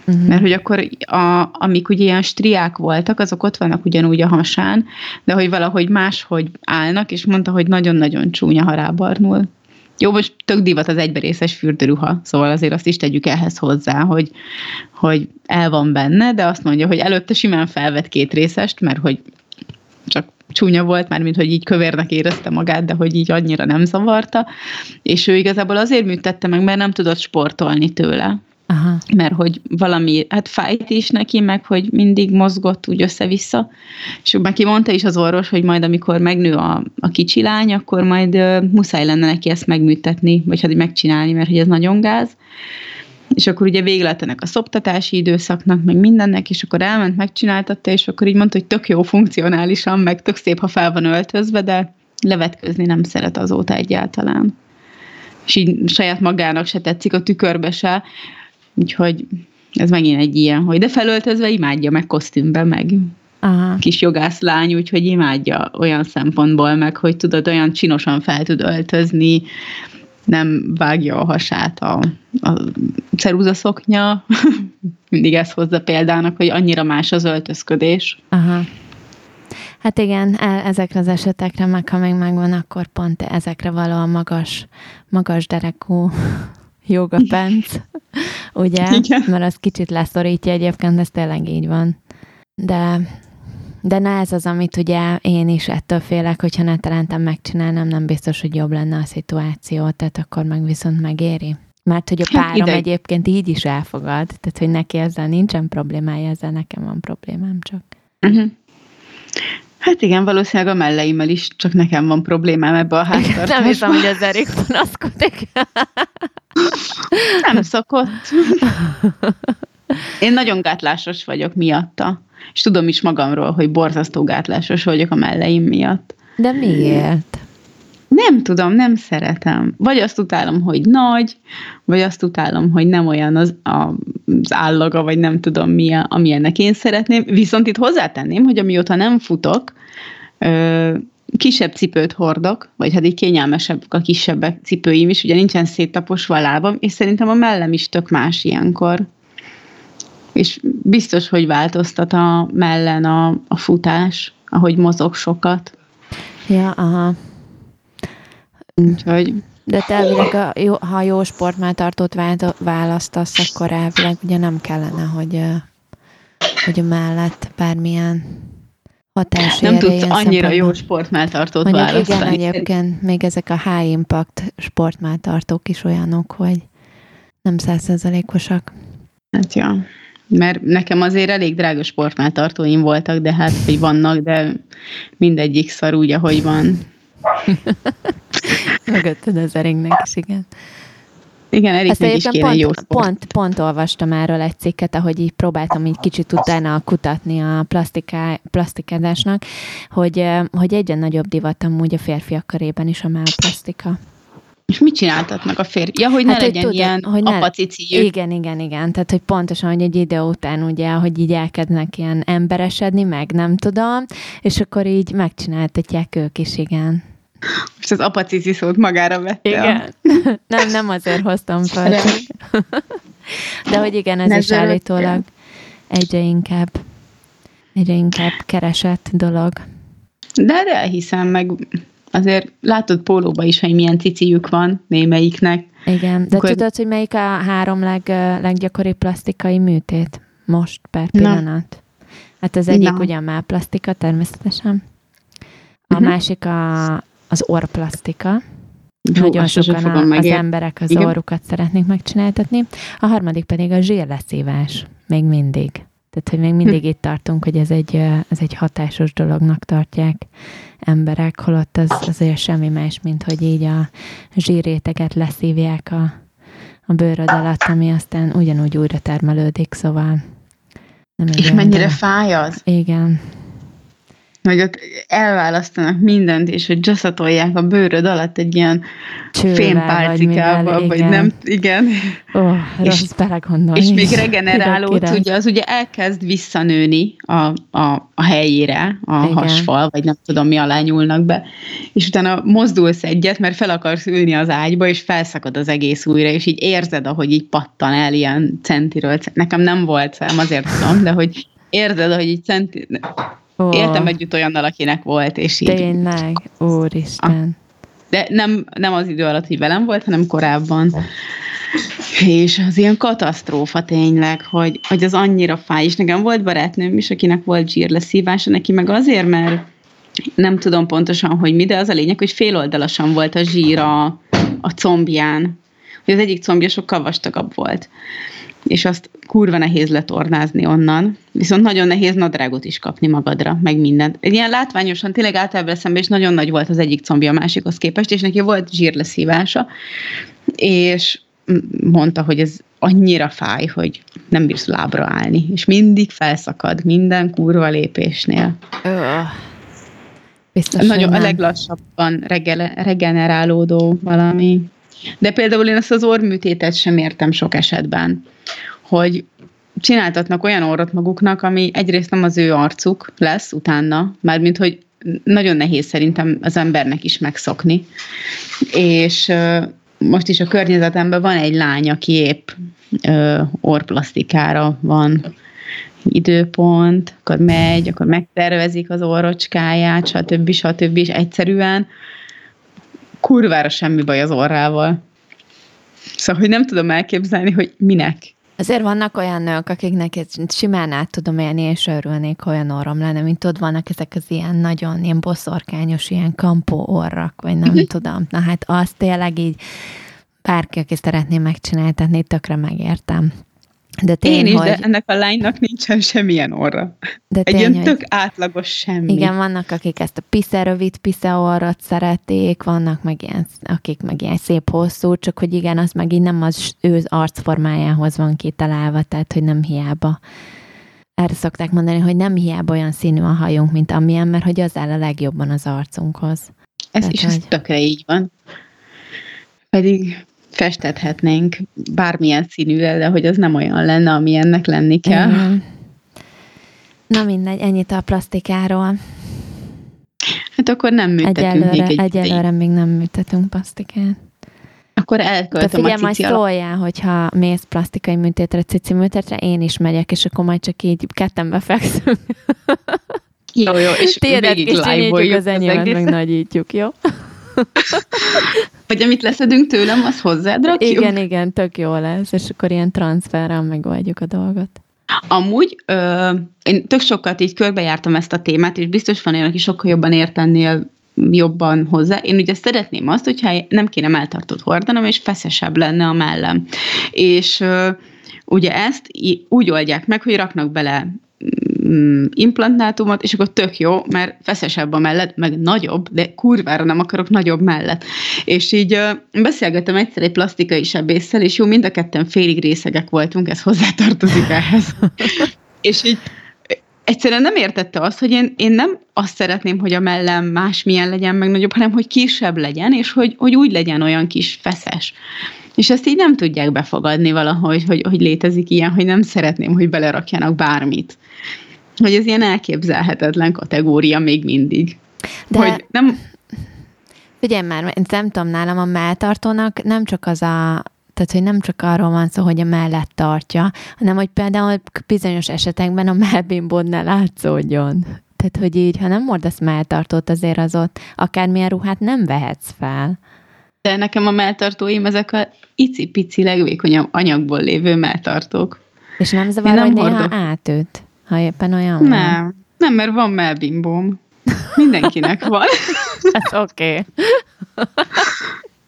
Uh-huh. Mert hogy akkor, a, amik ugye ilyen striák voltak, azok ott vannak ugyanúgy a hasán, de hogy valahogy máshogy állnak, és mondta, hogy nagyon-nagyon csúnya, ha rábarnul. Jó, most tök divat az egyberészes fürdőruha, szóval azért azt is tegyük ehhez hozzá, hogy, hogy el van benne, de azt mondja, hogy előtte simán felvett két részest, mert hogy csak csúnya volt, már mint hogy így kövérnek érezte magát, de hogy így annyira nem zavarta, és ő igazából azért műtette meg, mert nem tudott sportolni tőle. Aha. mert hogy valami, hát fájt is neki, meg hogy mindig mozgott úgy össze-vissza, és neki mondta is az orvos, hogy majd amikor megnő a, a kicsi lány, akkor majd uh, muszáj lenne neki ezt megműtetni, vagy hát megcsinálni, mert hogy ez nagyon gáz, és akkor ugye vége lett ennek a szoptatási időszaknak, meg mindennek, és akkor elment, megcsináltatta, és akkor így mondta, hogy tök jó funkcionálisan, meg tök szép, ha fel van öltözve, de levetközni nem szeret azóta egyáltalán. És így saját magának se tetszik, a tükörbe se, Úgyhogy ez megint egy ilyen, hogy de felöltözve imádja meg kosztümbe, meg Aha. kis jogászlány, úgyhogy imádja olyan szempontból meg, hogy tudod, olyan csinosan fel tud öltözni, nem vágja a hasát a, a ceruzaszoknya. Mindig ezt hozza példának, hogy annyira más az öltözködés. Aha. Hát igen, e, ezekre az esetekre, meg ha még megvan, akkor pont ezekre való a magas, magas derekú joga penc, ugye? Igen. Mert az kicsit leszorítja egyébként, ez tényleg így van. De, de na ez az, amit ugye én is ettől félek, hogyha ne talentem megcsinálnám, nem biztos, hogy jobb lenne a szituáció, tehát akkor meg viszont megéri. Mert hogy a hát párom hát egyébként így is elfogad, tehát hogy neki ezzel nincsen problémája, ezzel nekem van problémám csak. Uh-huh. Hát igen, valószínűleg a melleimmel is, csak nekem van problémám ebbe a háztartásban. Nem hiszem, hogy az Erik panaszkodik. Nem szokott. Én nagyon gátlásos vagyok miatta. És tudom is magamról, hogy borzasztó gátlásos vagyok a melleim miatt. De miért? Nem tudom, nem szeretem. Vagy azt utálom, hogy nagy, vagy azt utálom, hogy nem olyan az, a, az állaga, vagy nem tudom mi, a, amilyennek én szeretném. Viszont itt hozzátenném, hogy amióta nem futok, ö, kisebb cipőt hordok, vagy hát így kényelmesebb a kisebb cipőim is, ugye nincsen széttaposva a lábam, és szerintem a mellem is tök más ilyenkor. És biztos, hogy változtat a mellen a, a futás, ahogy mozog sokat. Ja, aha. Úgyhogy... De te elvileg, a, jó, ha jó sportmáltartót választasz, akkor elvileg ugye nem kellene, hogy, hogy a mellett bármilyen hatás Nem tudsz annyira jó sportmáltartót Mondjuk választani. Igen, egyébként még ezek a high impact sportmáltartók is olyanok, hogy nem százszerzalékosak. Hát ja, mert nekem azért elég drága sportmáltartóim voltak, de hát, hogy vannak, de mindegyik szar úgy, ahogy van. Mögötted az eringnek is, igen. Igen, Eriknek is kéne pont, jó sport. Pont, pont olvastam erről egy cikket, ahogy így próbáltam így kicsit utána kutatni a plastiká, plastikádásnak, hogy, hogy egyre nagyobb divat amúgy a férfiak körében is a plastika. És mit csináltatnak a férfi? Ja, hogy ne hát, legyen hogy ilyen hogy ne, Igen, igen, igen. Tehát, hogy pontosan, hogy egy idő után ugye, hogy így elkezdnek ilyen emberesedni, meg nem tudom, és akkor így megcsináltatják ők is, igen. Most az apacici szót magára vette. Igen. nem, nem azért hoztam fel. De hogy igen, ez ne is állítólag egyre inkább, egyre inkább keresett dolog. De, de elhiszem, meg azért látod pólóba is, hogy milyen ciciük van némelyiknek. Igen, de Akkor... tudod, hogy melyik a három leg, leggyakoribb plastikai műtét most per pillanat? Na. Hát az egyik Na. ugyan már plastika természetesen. A uh-huh. másik a, az orrplasztika. Hú, Nagyon sokan a, az emberek az Igen. orrukat szeretnék megcsináltatni. A harmadik pedig a zsírleszívás. Még mindig. Tehát, hogy még mindig hm. itt tartunk, hogy ez egy, ez egy hatásos dolognak tartják emberek, holott az azért semmi más, mint hogy így a zsírréteget leszívják a, a bőröd alatt, ami aztán ugyanúgy újra termelődik, szóval nem És mennyire fáj az? Igen hogy ott elválasztanak mindent, és hogy gyaszatolják a bőröd alatt egy ilyen fémpálcikával, vagy, vagy nem, igen. Oh, és, és még regenerálódsz, ugye az ugye elkezd visszanőni a, a, a helyére, a igen. hasfal, vagy nem tudom mi alá nyúlnak be, és utána mozdulsz egyet, mert fel akarsz ülni az ágyba, és felszakad az egész újra, és így érzed, ahogy így pattan el ilyen centiről. Nekem nem volt szem, azért tudom, de hogy érzed, hogy így centi Oh. Éltem együtt olyannal, akinek volt, és így. Tényleg, úristen. De nem, nem az idő alatt, hogy velem volt, hanem korábban. És az ilyen katasztrófa tényleg, hogy, hogy az annyira fáj. És nekem volt barátnőm is, akinek volt zsírleszívása, neki meg azért, mert nem tudom pontosan, hogy mi, de az a lényeg, hogy féloldalasan volt a zsír a, a combján. Hogy az egyik combja sokkal vastagabb volt és azt kurva nehéz letornázni onnan, viszont nagyon nehéz nadrágot is kapni magadra, meg mindent. Egy ilyen látványosan, tényleg általában eszembe, és nagyon nagy volt az egyik combja a másikhoz képest, és neki volt zsírleszívása, és mondta, hogy ez annyira fáj, hogy nem bírsz lábra állni, és mindig felszakad minden kurva lépésnél. Öh. Biztos, Nagyon a leglassabban regenerálódó valami. De például én ezt az orrműtétet sem értem sok esetben, hogy csináltatnak olyan orrot maguknak, ami egyrészt nem az ő arcuk lesz utána, mármint, hogy nagyon nehéz szerintem az embernek is megszokni. És most is a környezetemben van egy lány, aki épp orrplasztikára van időpont, akkor megy, akkor megtervezik az orrocskáját, stb. stb. és egyszerűen kurvára semmi baj az orrával. Szóval, hogy nem tudom elképzelni, hogy minek. Azért vannak olyan nők, akiknek ez simán át tudom élni, és örülnék, olyan orrom lenne, mint tudod, vannak ezek az ilyen nagyon, ilyen boszorkányos, ilyen kampó orrak, vagy nem uh-huh. tudom. Na hát azt tényleg így bárki, aki szeretné megcsináltatni, tökre megértem. De tény, Én is, hogy... de ennek a lánynak nincsen semmilyen orra. De Egy tény, ilyen tök hogy... átlagos semmi. Igen, vannak, akik ezt a pisze rövid, pisze orrat szerették, vannak meg ilyen, akik meg ilyen szép hosszú, csak hogy igen, az meg így nem az ő arcformájához van kitalálva, tehát hogy nem hiába. Erre szokták mondani, hogy nem hiába olyan színű a hajunk, mint amilyen, mert hogy az áll a legjobban az arcunkhoz. Ez, Tehát, ez hogy... tökre így van. Pedig festethetnénk bármilyen színűvel, de hogy az nem olyan lenne, ami ennek lenni kell. Na mindegy, ennyit a plastikáról. Hát akkor nem műtetünk egyelőre, még egy Egyelőre még nem műtetünk plastikát. Akkor elköltöm De figyelj, majd szóljál, hogyha mész plastikai műtétre, cici műtétre, én is megyek, és akkor majd csak így ketten befekszünk. Jó, jó, és Téredet végig live az enyémet meg nagyítjuk, jó? Vagy amit leszedünk tőlem, az hozzád rakjuk? Igen, igen, tök jó lesz, és akkor ilyen transferrel megoldjuk a dolgot. Amúgy ö, én tök sokat így körbejártam ezt a témát, és biztos van olyan, aki sokkal jobban értenél jobban hozzá. Én ugye szeretném azt, hogyha nem kéne melltartót hordanom, és feszesebb lenne a mellem. És ö, ugye ezt úgy oldják meg, hogy raknak bele mm, implantátumot, és akkor tök jó, mert feszesebb a mellett, meg nagyobb, de kurvára nem akarok nagyobb mellett. És így uh, beszélgettem egyszer egy plastikai sebésszel, és jó, mind a ketten félig részegek voltunk, ez hozzátartozik ehhez. és így egyszerűen nem értette azt, hogy én, én nem azt szeretném, hogy a mellem másmilyen legyen, meg nagyobb, hanem hogy kisebb legyen, és hogy, hogy úgy legyen olyan kis feszes. És ezt így nem tudják befogadni valahogy, hogy, hogy létezik ilyen, hogy nem szeretném, hogy belerakjanak bármit. Hogy ez ilyen elképzelhetetlen kategória még mindig. De... Hogy nem... Figyelj már, én nem tudom, nálam a melltartónak nem csak az a, tehát, hogy nem csak arról van szó, hogy a mellett tartja, hanem, hogy például bizonyos esetekben a mellbimbód ne látszódjon. Tehát, hogy így, ha nem mordasz melltartót, azért az ott akármilyen ruhát nem vehetsz fel. De nekem a melltartóim ezek a icipici legvékonyabb anyagból lévő melltartók. És nem zavar, nem hogy néha hordok. átüt, ha éppen olyan Nem, van. nem, mert van mellbimbóm. Mindenkinek van. Ez oké. Okay.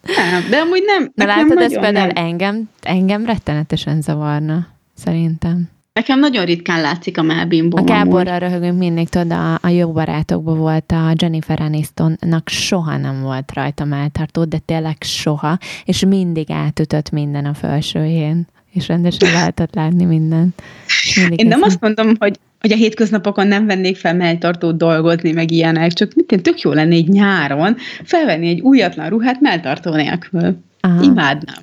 Nem, de amúgy nem. De látod, ez például nem. engem, engem rettenetesen zavarna, szerintem. Nekem nagyon ritkán látszik a melbimbom. A Gáborral röhögünk mindig, tudod, a, a jó barátokban volt a Jennifer Anistonnak soha nem volt rajta melltartó, de tényleg soha, és mindig átütött minden a felsőjén, és rendesen lehetett látni mindent. Én nem azt mondom, hogy hogy a hétköznapokon nem vennék fel melltartót dolgozni, meg ilyenek, csak mit tök jó lenne egy nyáron felvenni egy újatlan ruhát melltartó nélkül. Aha. Imádnám.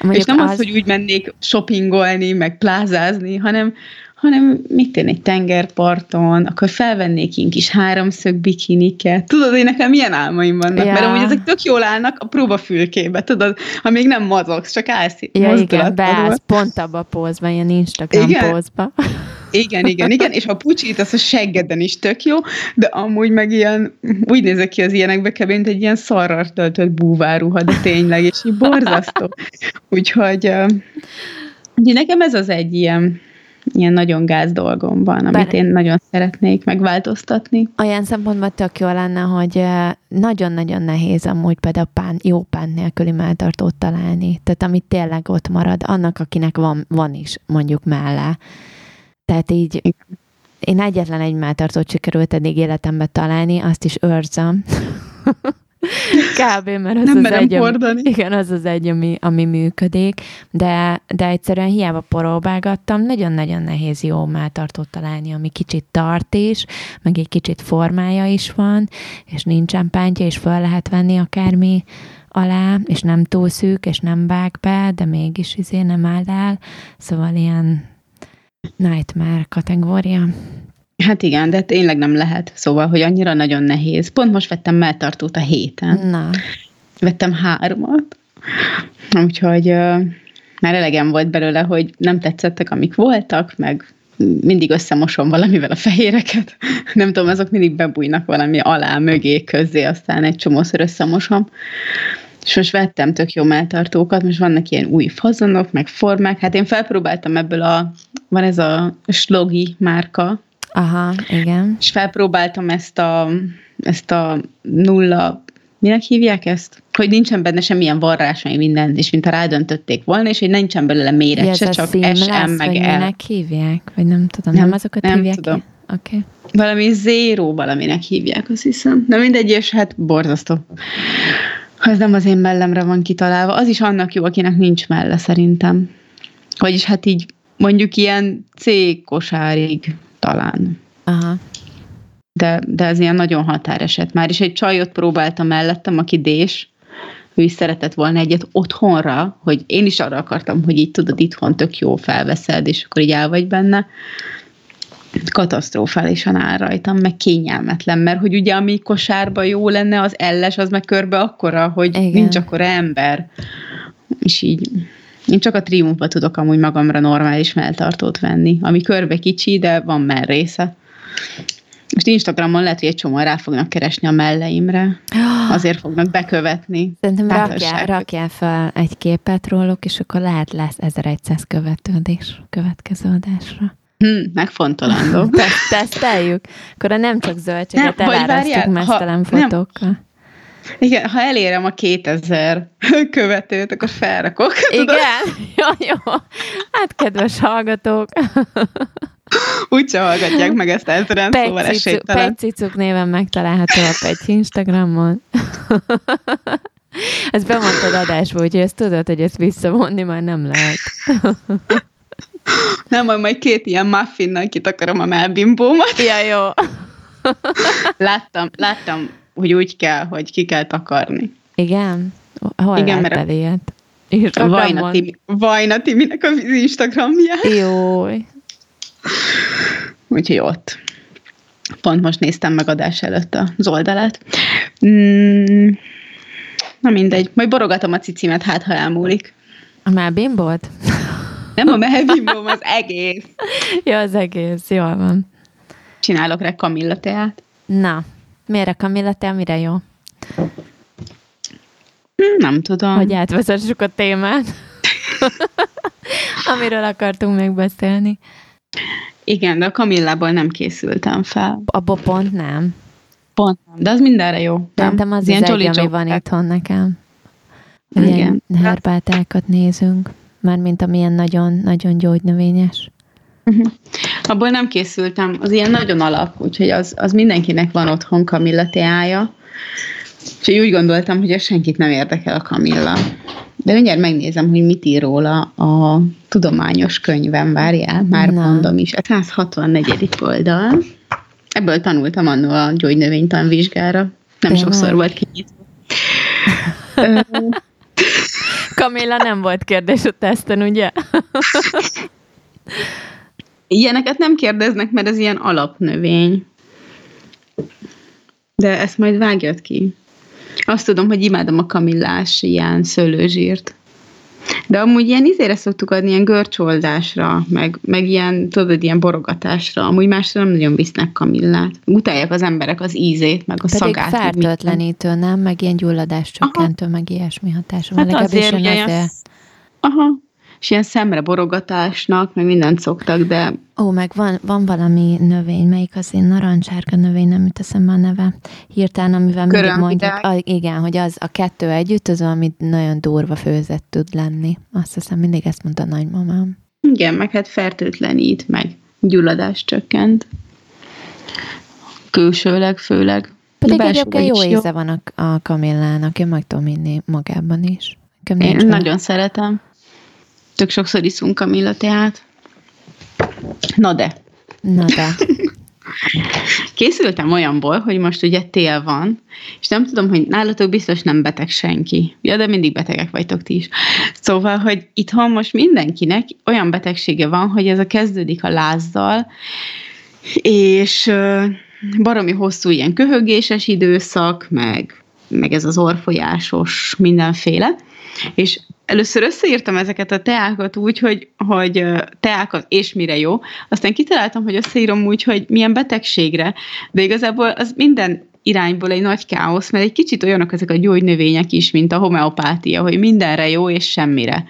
Mondjuk és nem az, az, hogy úgy mennék shoppingolni, meg plázázni, hanem, hanem mit én egy tengerparton, akkor felvennék én kis háromszög bikiniket. Tudod, hogy nekem milyen álmaim vannak, ja. mert amúgy ezek tök jól állnak a próbafülkébe, tudod, ha még nem mozogsz, csak állsz Ja, igen, beállsz pont abba a pózban, ilyen Instagram igen. pózba. Igen, igen, igen, és ha pucsítasz a seggeden is tök jó, de amúgy meg ilyen, úgy nézek ki az ilyenekbe kb. mint egy ilyen szarrar töltött búváruha, de tényleg, és így borzasztó. Úgyhogy, uh, nekem ez az egy ilyen, ilyen nagyon gáz dolgom van, amit Bár... én nagyon szeretnék megváltoztatni. Olyan szempontból tök jó lenne, hogy nagyon-nagyon nehéz amúgy például pán, jó pán nélküli melltartót találni. Tehát amit tényleg ott marad, annak, akinek van, van is mondjuk mellé. Tehát így én egyetlen egy melltartót sikerült eddig életembe találni, azt is őrzöm. Kb. mert az Nem az egy, ami, igen, az az egy, ami, ami működik, de, de egyszerűen hiába próbálgattam, nagyon-nagyon nehéz jó melltartót találni, ami kicsit tart is, meg egy kicsit formája is van, és nincsen pántja, és fel lehet venni akármi alá, és nem túl szűk, és nem vág be, de mégis izé nem áll el, szóval ilyen nightmare kategória. Hát igen, de tényleg nem lehet. Szóval, hogy annyira nagyon nehéz. Pont most vettem melltartót a héten. Na. Vettem háromat. Úgyhogy uh, már elegem volt belőle, hogy nem tetszettek, amik voltak, meg mindig összemosom valamivel a fehéreket. Nem tudom, azok mindig bebújnak valami alá, mögé, közé, aztán egy csomószor összemosom. És most vettem tök jó melltartókat, most vannak ilyen új fazonok, meg formák. Hát én felpróbáltam ebből a, van ez a slogi márka. Aha, igen. És felpróbáltam ezt a, ezt a nulla, minek hívják ezt? Hogy nincsen benne semmilyen varrás, vagy minden, és mintha rádöntötték volna, és hogy nincsen belőle méret se, csak SM, lesz, meg vagy L. minek hívják? Vagy nem tudom, nem, nem azokat nem hívják? tudom. Oké. Okay. Valami zéró valaminek hívják, azt hiszem. Na mindegy, és hát borzasztó az nem az én mellemre van kitalálva. Az is annak jó, akinek nincs melle szerintem. Vagyis hát így mondjuk ilyen C kosárig talán. Aha. de, de ez ilyen nagyon határeset már, és egy csajot próbáltam mellettem, aki Dés, ő is szeretett volna egyet otthonra, hogy én is arra akartam, hogy így tudod, itthon tök jó felveszed, és akkor így el vagy benne. Katasztrofálisan áll rajtam, meg kényelmetlen, mert hogy ugye ami kosárba jó lenne, az elles, az meg körbe akkora, hogy Igen. nincs akkora ember. És így én csak a triumfa tudok amúgy magamra normális melltartót venni, ami körbe kicsi, de van mer része. Most Instagramon lehet, hogy egy csomó rá fognak keresni a melleimre. Azért fognak bekövetni. Szerintem rakjál, rakjál fel egy képet róluk, és akkor lehet lesz 1100 követődés következő adásra. Hm, megfontolandó. Teszt, teszteljük. Akkor nem csak zöldséget elárasztjuk mesztelen fotókkal. Nem. Igen, ha elérem a 2000 követőt, akkor felrakok. Igen? Jó, jó. Hát, kedves hallgatók. Úgyse hallgatják meg ezt ezeren, szóval esélytelen. Pecicuk néven megtalálható a Peci Instagramon. ezt bemondtad adásba, úgyhogy ezt tudod, hogy ezt visszavonni már nem lehet. nem, majd, majd két ilyen muffinnal kitakarom a melbimbómat. Ja, jó. láttam, láttam, hogy úgy kell, hogy ki kell takarni. Igen? Hol Igen, mert ilyet? Vajna, Timi, Vajna Timinek az Instagramját. Jó. Úgyhogy ott. Pont most néztem meg adás előtt az oldalát. Mm, na mindegy, majd borogatom a cicimet, hát ha elmúlik. A melbimbót? Nem a melbimbóm, az egész. Jó, az egész, jól van. Csinálok rá kamilla teát. Na, miért a kamilla tea, mire jó? Nem tudom. Hogy átvezessük a témát, amiről akartunk megbeszélni. Igen, de a kamillából nem készültem fel. Abba pont nem. Pont nem, de az mindenre jó. Szerintem az Ilyen az egy, ami van itthon nekem. Ilyen Igen. herbátákat nézünk, mármint amilyen nagyon-nagyon gyógynövényes. Uh-huh. Abból nem készültem, az ilyen nagyon alap, úgyhogy az, az mindenkinek van otthon kamilla teája. Úgyhogy úgy gondoltam, hogy senkit nem érdekel a kamilla. De mindjárt megnézem, hogy mit ír róla a tudományos könyvem, várjál, már Na. mondom is. A 164. oldal. Ebből tanultam annó a gyógynövénytan vizsgára. Nem Tényleg? sokszor volt kinyitva. Kamilla nem volt kérdés a teszten, ugye? Ilyeneket nem kérdeznek, mert ez ilyen alapnövény. De ezt majd vágjad ki. Azt tudom, hogy imádom a kamillás ilyen szőlőzsírt. De amúgy ilyen izére szoktuk adni, ilyen görcsoldásra, meg, meg ilyen, tudod, ilyen borogatásra. Amúgy másra nem nagyon visznek kamillát. Utálják az emberek az ízét, meg a Pedig szagát. Pedig fertőtlenítő, nem? Meg ilyen gyulladás csökkentő, meg ilyesmi hatása. Hát azért, ugye, azért. Aha, és ilyen szemre borogatásnak, meg mindent szoktak, de... Ó, meg van, van valami növény, melyik az én narancsárga növény, nem jut eszembe a neve. Hirtelen, amivel mindig mondjuk, a, igen, hogy az a kettő együtt, az ami nagyon durva főzet tud lenni. Azt hiszem, mindig ezt mondta a nagymamám. Igen, meg hát fertőtlenít, meg gyulladás csökkent. Külsőleg főleg. Pedig egyébként jó íze van a, a kamillának, én meg tudom inni magában is. Én nagyon szeretem. Tök sokszor iszunk Kamilla teát. Na de. Na de. Készültem olyanból, hogy most ugye tél van, és nem tudom, hogy nálatok biztos nem beteg senki. Ja, de mindig betegek vagytok ti is. Szóval, hogy itthon most mindenkinek olyan betegsége van, hogy ez a kezdődik a lázzal, és baromi hosszú ilyen köhögéses időszak, meg, meg ez az orfolyásos mindenféle, és először összeírtam ezeket a teákat úgy, hogy, hogy teákat és mire jó, aztán kitaláltam, hogy összeírom úgy, hogy milyen betegségre, de igazából az minden irányból egy nagy káosz, mert egy kicsit olyanok ezek a gyógynövények is, mint a homeopátia, hogy mindenre jó és semmire.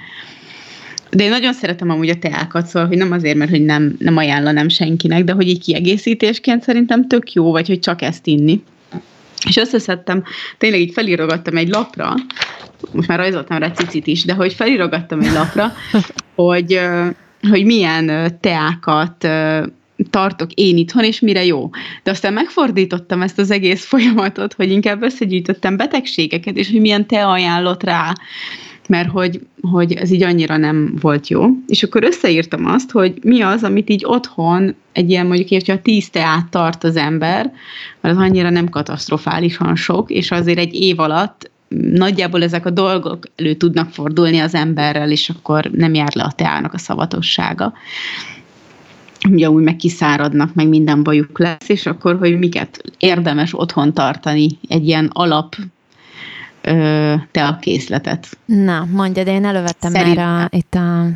De én nagyon szeretem amúgy a teákat, szóval, hogy nem azért, mert hogy nem, nem ajánlanám senkinek, de hogy így kiegészítésként szerintem tök jó, vagy hogy csak ezt inni. És összeszedtem, tényleg így felírogattam egy lapra, most már rajzoltam rá cicit is, de hogy felírogattam egy lapra, hogy, hogy milyen teákat tartok én itthon, és mire jó. De aztán megfordítottam ezt az egész folyamatot, hogy inkább összegyűjtöttem betegségeket, és hogy milyen te ajánlott rá. Mert hogy, hogy ez így annyira nem volt jó. És akkor összeírtam azt, hogy mi az, amit így otthon egy ilyen mondjuk, hogyha tíz teát tart az ember, mert az annyira nem katasztrofálisan sok, és azért egy év alatt nagyjából ezek a dolgok elő tudnak fordulni az emberrel, és akkor nem jár le a teának a szavatossága. Ugye úgy meg kiszáradnak, meg minden bajuk lesz, és akkor, hogy miket érdemes otthon tartani egy ilyen alap te a készletet. Na, mondja, de én elővettem Szerintem. már a, itt a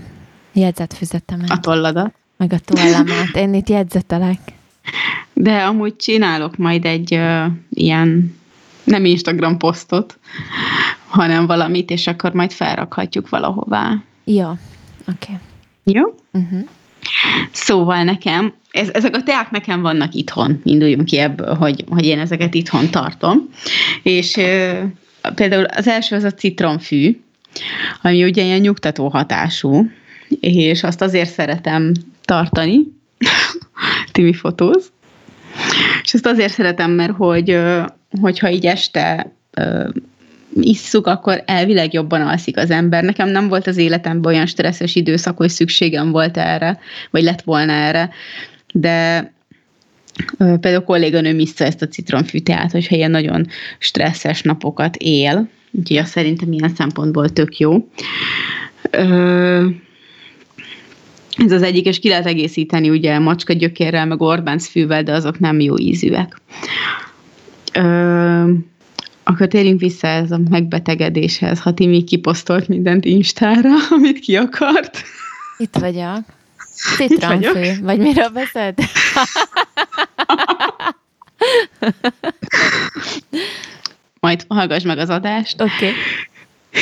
jegyzetfüzetemet. A tolladat. Meg a tollamat. Én itt jegyzetelek. De amúgy csinálok majd egy uh, ilyen, nem Instagram posztot, hanem valamit, és akkor majd felrakhatjuk valahová. Jó, oké. Okay. Jó? Uh-huh. Szóval nekem, ez, ezek a teák nekem vannak itthon, induljunk ki ebből, hogy, hogy én ezeket itthon tartom. És például az első az a citromfű, ami ugye ilyen nyugtató hatású, és azt azért szeretem tartani, Timi fotóz, és ezt azért szeretem, mert hogy, hogyha így este isszuk, akkor elvileg jobban alszik az ember. Nekem nem volt az életemben olyan stresszes időszak, hogy szükségem volt erre, vagy lett volna erre, de Például a kolléganőm iszta ezt a citromfűteát, hogyha ilyen nagyon stresszes napokat él, úgyhogy azt szerintem ilyen szempontból tök jó. Ez az egyik, és ki lehet egészíteni ugye macska gyökérrel, meg Orbánc fűvel, de azok nem jó ízűek. Akkor térjünk vissza ez a megbetegedéshez. Ha Timi kiposztolt mindent Instára, amit ki akart. Itt vagyok. Citromfő, vagy miről beszélt? Majd hallgass meg az adást. Oké. Okay.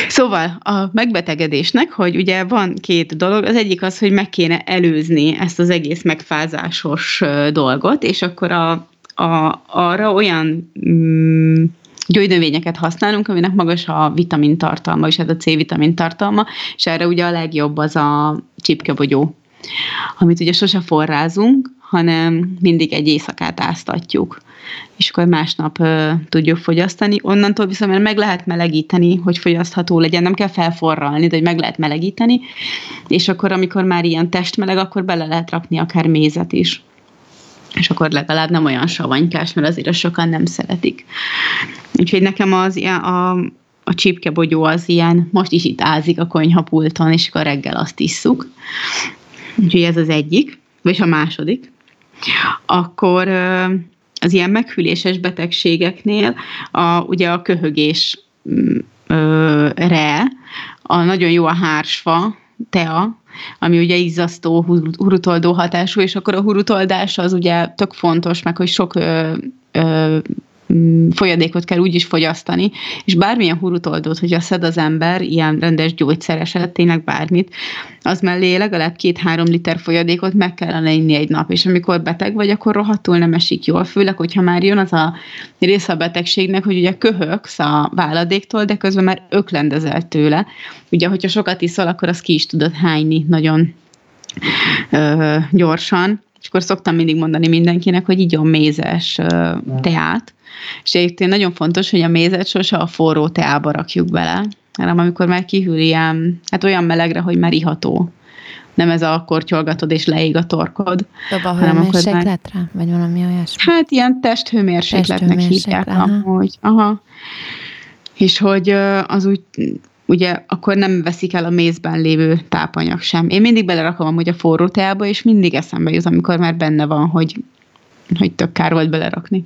Szóval a megbetegedésnek, hogy ugye van két dolog, az egyik az, hogy meg kéne előzni ezt az egész megfázásos dolgot, és akkor a, a, arra olyan mm, gyógynövényeket használunk, aminek magas a vitamin tartalma, és ez a C-vitamin tartalma, és erre ugye a legjobb az a csipkebogyó amit ugye sose forrázunk, hanem mindig egy éjszakát áztatjuk, és akkor másnap uh, tudjuk fogyasztani. Onnantól viszont meg lehet melegíteni, hogy fogyasztható legyen, nem kell felforralni, de hogy meg lehet melegíteni, és akkor amikor már ilyen testmeleg, akkor bele lehet rakni akár mézet is és akkor legalább nem olyan savanykás, mert azért sokan nem szeretik. Úgyhogy nekem az ilyen, a, a csípkebogyó az ilyen, most is itt ázik a konyhapulton, és akkor reggel azt isszuk. Úgyhogy ez az egyik, vagy a második. Akkor az ilyen meghűléses betegségeknél a, ugye a köhögésre a nagyon jó a hársfa, tea, ami ugye izzasztó, hurutoldó hatású, és akkor a hurutoldás az ugye tök fontos, meg hogy sok ö, ö, Mm, folyadékot kell úgy is fogyasztani, és bármilyen hurutoldót, hogyha szed az ember, ilyen rendes gyógyszereset, tényleg bármit, az mellé legalább két-három liter folyadékot meg kellene inni egy nap, és amikor beteg vagy, akkor rohadtul nem esik jól, főleg, hogyha már jön az a része a betegségnek, hogy ugye köhögsz a váladéktól, de közben már öklendezel tőle. Ugye, hogyha sokat iszol, akkor azt ki is tudod hányni nagyon ö, gyorsan, és akkor szoktam mindig mondani mindenkinek, hogy igyon mézes teát, és egyébként nagyon fontos, hogy a mézet sose a forró teába rakjuk bele, hanem amikor már kihűl ilyen, hát olyan melegre, hogy már iható. Nem ez a kortyolgatod és leég a torkod. Dob a hőmérsékletre? Már... Vagy valami olyasmi? Hát ilyen testhőmérsékletnek hívják amúgy. Aha. És hogy az úgy ugye akkor nem veszik el a mézben lévő tápanyag sem. Én mindig belerakom amúgy a forró teába, és mindig eszembe jut, amikor már benne van, hogy, hogy tök kár volt belerakni.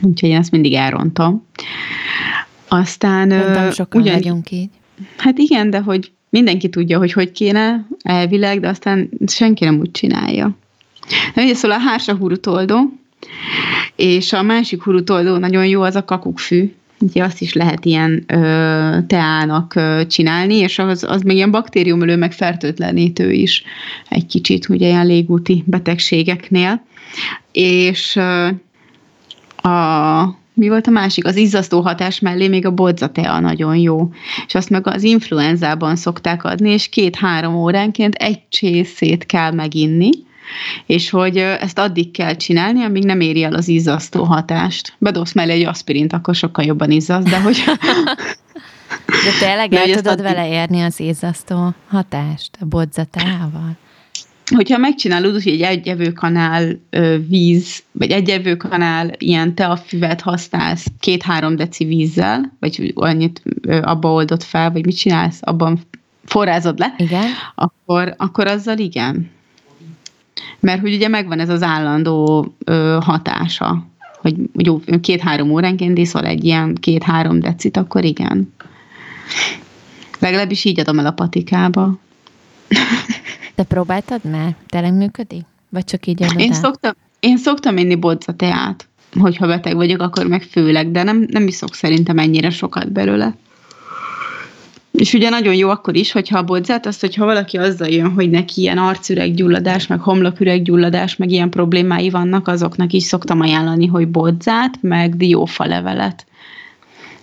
Úgyhogy én ezt mindig elrontom. Aztán... Nem sokan ugyan, vagyunk így. Hát igen, de hogy mindenki tudja, hogy hogy kéne elvileg, de aztán senki nem úgy csinálja. De ugye szóval a hársa hurutoldó, és a másik hurutoldó nagyon jó, az a kakukkfű. Ugye azt is lehet ilyen ö, teának ö, csinálni, és az, az még ilyen baktériumölő, meg fertőtlenítő is egy kicsit, ugye ilyen légúti betegségeknél. És ö, a mi volt a másik? Az izzasztó hatás mellé még a bodzatea nagyon jó. És azt meg az influenzában szokták adni, és két-három óránként egy csészét kell meginni, és hogy ezt addig kell csinálni, amíg nem éri el az izzasztó hatást. Bedobsz mellé egy aspirint, akkor sokkal jobban izzasz, de hogy... De tényleg el tudod a... vele érni az ízasztó hatást a bodzatával? Hogyha megcsinálod úgy, hogy egy egyevőkanál víz, vagy egyevőkanál ilyen teafüvet használsz két-három deci vízzel, vagy annyit abba oldod fel, vagy mit csinálsz, abban forrázod le, igen. Akkor, akkor azzal igen. Mert hogy ugye megvan ez az állandó ö, hatása, hogy jó, két-három óránként iszol egy ilyen két-három decit, akkor igen. Legalábbis így adom el a patikába. Te próbáltad már? Tényleg működik? Vagy csak így adod én szoktam, én szoktam inni bodza teát, hogyha beteg vagyok, akkor meg főleg, de nem, nem iszok szerintem ennyire sokat belőle. És ugye nagyon jó akkor is, hogyha a bodzát, azt, hogyha valaki azzal jön, hogy neki ilyen arcüreggyulladás, meg homloküreggyulladás, meg ilyen problémái vannak, azoknak is szoktam ajánlani, hogy bodzát, meg diófa levelet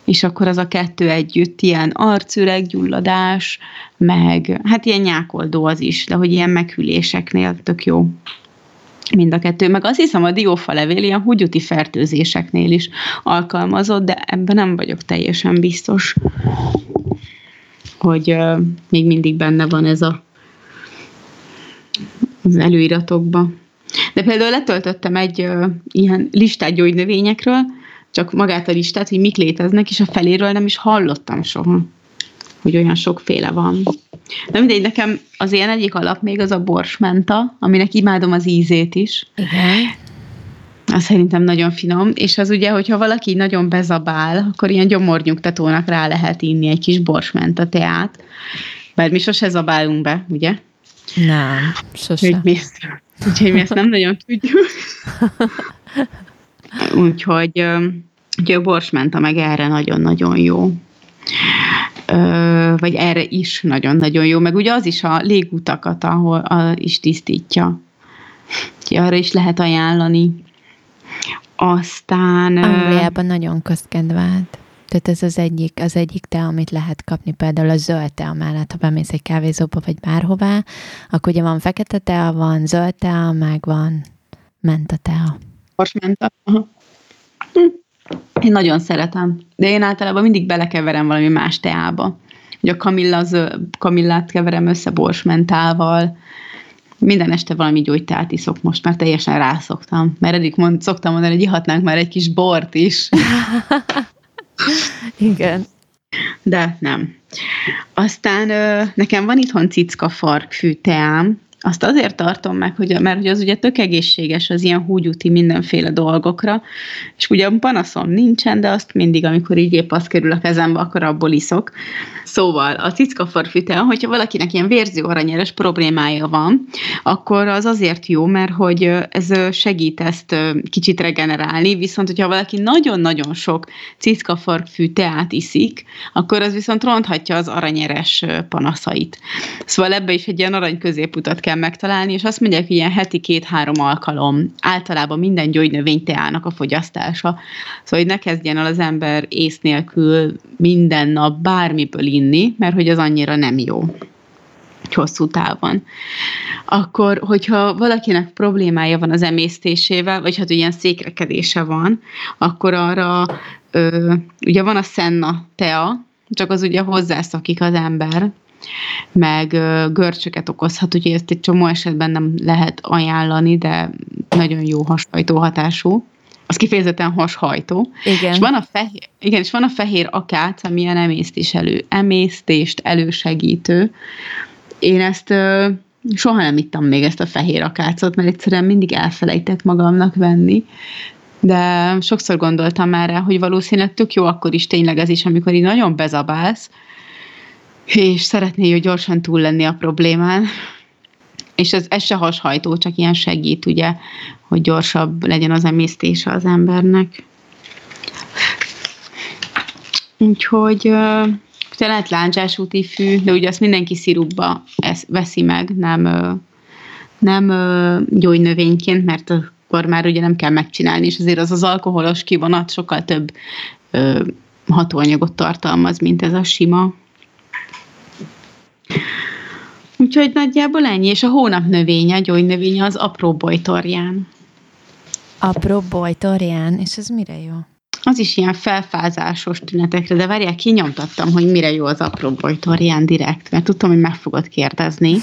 és akkor az a kettő együtt ilyen arcüreggyulladás, meg hát ilyen nyákoldó az is, de hogy ilyen meghüléseknél tök jó mind a kettő. Meg azt hiszem a diófa levél ilyen húgyuti fertőzéseknél is alkalmazott, de ebben nem vagyok teljesen biztos, hogy uh, még mindig benne van ez a az előiratokban. De például letöltöttem egy uh, ilyen listát gyógynövényekről, csak magát a listát, hogy mik léteznek, és a feléről nem is hallottam soha, hogy olyan sokféle van. De mindegy, nekem az ilyen egyik alap még az a borsmenta, aminek imádom az ízét is. Igen. Az szerintem nagyon finom, és az ugye, hogyha valaki nagyon bezabál, akkor ilyen gyomornyugtatónak rá lehet inni egy kis borsmenta teát. Bár mi sose zabálunk be, ugye? Nem, sose. Úgyhogy mi ezt, úgyhogy mi ezt nem nagyon tudjuk. Úgyhogy, úgyhogy a borsmenta meg erre nagyon-nagyon jó. Vagy erre is nagyon-nagyon jó. Meg ugye az is a légutakat, ahol a, is tisztítja. Úgyhogy arra is lehet ajánlani. Aztán... Angliában nagyon közkedvelt. Tehát ez az egyik, az egyik te, amit lehet kapni például a zöld tea mellett, ha bemész egy kávézóba vagy bárhová, akkor ugye van fekete tea, van zöld tea, meg van menta tea borsmenta. Hm. Én nagyon szeretem, de én általában mindig belekeverem valami más teába. Ugye a kamilla, az, kamillát keverem össze borsmentával, minden este valami gyógyteát iszok most, mert teljesen rászoktam. Mert eddig mond, szoktam mondani, hogy ihatnánk már egy kis bort is. Igen. De nem. Aztán nekem van itthon cicka farkfű teám, azt azért tartom meg, hogy, mert hogy az ugye tök egészséges az ilyen húgyúti mindenféle dolgokra, és ugye panaszom nincsen, de azt mindig, amikor így épp az kerül a kezembe, akkor abból iszok. Szóval a cickafarfűtel, hogyha valakinek ilyen vérző aranyeres problémája van, akkor az azért jó, mert hogy ez segít ezt kicsit regenerálni, viszont hogyha valaki nagyon-nagyon sok cickafarfű teát iszik, akkor az viszont ronthatja az aranyeres panaszait. Szóval ebbe is egy ilyen arany középutat kell megtalálni, és azt mondják, hogy ilyen heti két-három alkalom általában minden gyógynövény teának a fogyasztása. Szóval, hogy ne kezdjen el az ember ész nélkül minden nap bármiből inni, mert hogy az annyira nem jó hosszú távon. Akkor, hogyha valakinek problémája van az emésztésével, vagy hát ilyen székrekedése van, akkor arra ö, ugye van a szenna tea, csak az ugye hozzászakik az ember, meg görcsöket okozhat, úgyhogy ezt egy csomó esetben nem lehet ajánlani, de nagyon jó hashajtó hatású. Az kifejezetten hashajtó. Igen. És van a fehér, igen, és van a fehér akác, ami ilyen emésztés elő, emésztést elősegítő. Én ezt ö, soha nem ittam még ezt a fehér akácot, mert egyszerűen mindig elfelejtett magamnak venni, de sokszor gondoltam már rá, hogy valószínűleg tök jó akkor is tényleg ez is, amikor így nagyon bezabálsz, és szeretné hogy gyorsan túl lenni a problémán. És ez, ez se hashajtó, csak ilyen segít, ugye, hogy gyorsabb legyen az emésztése az embernek. Úgyhogy uh, lehet láncsás úti fű, de ugye azt mindenki szirupba veszi meg, nem, nem uh, gyógynövényként, mert akkor már ugye nem kell megcsinálni, és azért az az alkoholos kivonat sokkal több hatóanyagot tartalmaz, mint ez a sima Úgyhogy nagyjából ennyi, és a hónap növénye, gyógynövénye az apró bojtorján. Apró bojtorján, és ez mire jó? az is ilyen felfázásos tünetekre, de várják, kinyomtattam, hogy mire jó az apró bojtorján direkt, mert tudtam, hogy meg fogod kérdezni.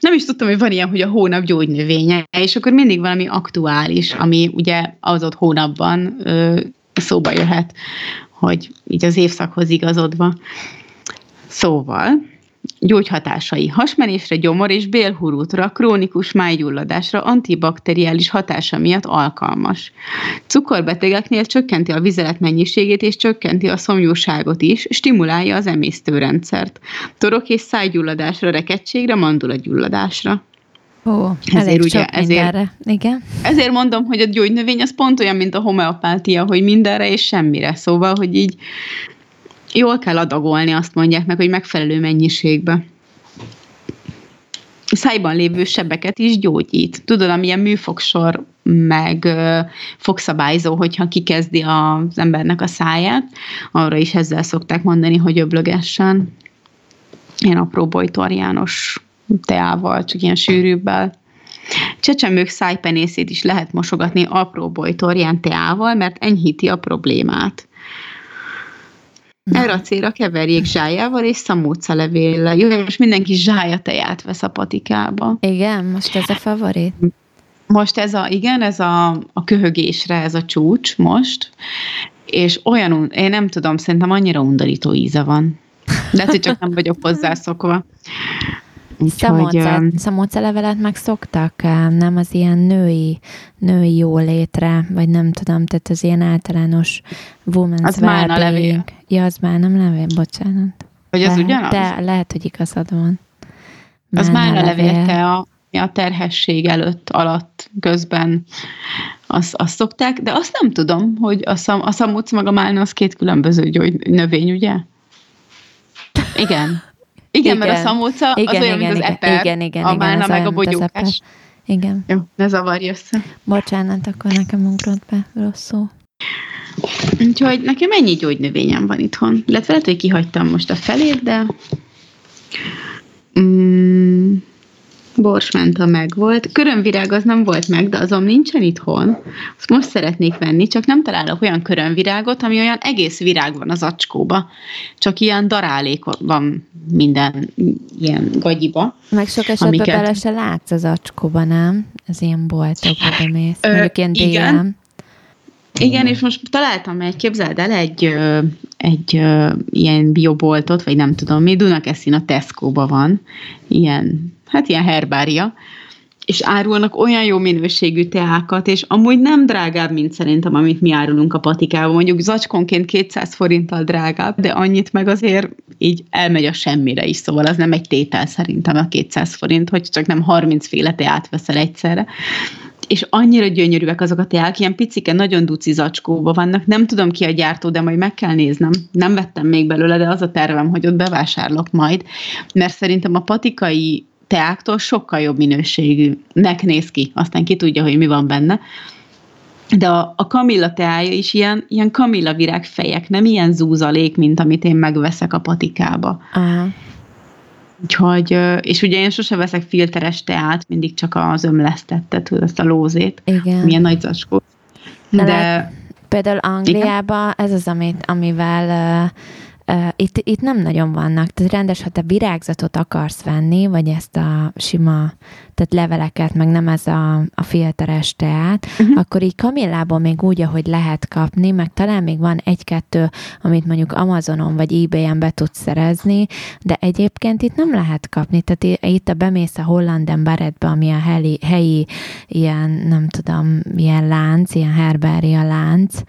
Nem is tudtam, hogy van ilyen, hogy a hónap gyógynövénye, és akkor mindig valami aktuális, ami ugye az ott hónapban ö, szóba jöhet, hogy így az évszakhoz igazodva. Szóval, gyógyhatásai hasmenésre, gyomor és bélhurútra, krónikus májgyulladásra, antibakteriális hatása miatt alkalmas. Cukorbetegeknél csökkenti a vizelet mennyiségét és csökkenti a szomjúságot is, stimulálja az emésztőrendszert. Torok és szájgyulladásra, rekedtségre, mandulagyulladásra. Ó, ezért ugye, ezért, Igen. ezért mondom, hogy a gyógynövény az pont olyan, mint a homeopátia, hogy mindenre és semmire. Szóval, hogy így jól kell adagolni, azt mondják meg, hogy megfelelő mennyiségbe. Szájban lévő sebeket is gyógyít. Tudod, amilyen műfogsor, meg fogszabályzó, hogyha kikezdi az embernek a száját, arra is ezzel szokták mondani, hogy öblögessen. Ilyen apró bojtorjános teával, csak ilyen sűrűbbel. Csecsemők szájpenészét is lehet mosogatni apró bojtorján teával, mert enyhíti a problémát. Erre a célra keverjék zsájával és szamóca levéllel. Jó, most mindenki zsája teját vesz a patikába. Igen, most ez a favorit. Most ez a, igen, ez a, a köhögésre, ez a csúcs most, és olyan, én nem tudom, szerintem annyira undorító íze van. De hogy csak nem vagyok hozzászokva. Szamóca levelet meg szoktak, nem az ilyen női, női jólétre, vagy nem tudom, tehát az ilyen általános woman's az well levél. Ja, az már nem levél, bocsánat. Hogy az ugyanaz? De lehet, hogy igazad van. Az már a levélte a, a terhesség előtt, alatt, közben azt, azt szokták, de azt nem tudom, hogy a, szam, a szamóc meg a málna az két különböző gyógy, növény, ugye? Igen. Igen, igen, mert a szamóca igen, az olyan, igen, mint az eper, igen, igen, a málna meg a bogyókás. Igen. Jó, ne zavarj össze. Bocsánat, akkor nekem ugrott be rosszul. Úgyhogy nekem ennyi gyógynövényem van itthon. Lehet, lehet, hogy kihagytam most a felét, de mm, borsmenta meg volt. Körömvirág az nem volt meg, de azon nincsen itthon. Azt most szeretnék venni, csak nem találok olyan körömvirágot, ami olyan egész virág van az acskóba. Csak ilyen darálék van minden ilyen gagyiba. Meg sok esetben amiket... bele se látsz az acskóba, nem? Ez ilyen boltokba bemész. Mondjuk ilyen igen. Igen, és most találtam egy, képzeld el, egy, egy ilyen bioboltot, vagy nem tudom mi, Dunakeszin a Tesco-ba van, ilyen hát ilyen herbária, és árulnak olyan jó minőségű teákat, és amúgy nem drágább, mint szerintem, amit mi árulunk a patikában. Mondjuk zacskónként 200 forinttal drágább, de annyit meg azért így elmegy a semmire is, szóval az nem egy tétel szerintem a 200 forint, hogy csak nem 30 féle teát veszel egyszerre és annyira gyönyörűek azok a teák, ilyen picike, nagyon duci zacskóba vannak, nem tudom ki a gyártó, de majd meg kell néznem. Nem vettem még belőle, de az a tervem, hogy ott bevásárlok majd, mert szerintem a patikai teáktól sokkal jobb minőségűnek néz ki, aztán ki tudja, hogy mi van benne. De a, a kamilla teája is ilyen, ilyen kamilla virág fejek, nem ilyen zúzalék, mint amit én megveszek a patikába. Aha. Úgyhogy, és ugye én sose veszek filteres teát, mindig csak az ömlesztettet, azt a lózét, Igen. milyen nagy zacskó. De, de például Angliában ez az, amit, amivel Uh, itt, itt nem nagyon vannak, tehát rendes, ha te virágzatot akarsz venni, vagy ezt a sima, tehát leveleket, meg nem ez a, a filteres teát, uh-huh. akkor így kamillából még úgy, ahogy lehet kapni, meg talán még van egy-kettő, amit mondjuk Amazonon vagy eBay-en be tudsz szerezni, de egyébként itt nem lehet kapni, tehát itt a bemész a Hollanden Barrettbe, ami a helyi, helyi ilyen, nem tudom, ilyen lánc, ilyen herbária lánc,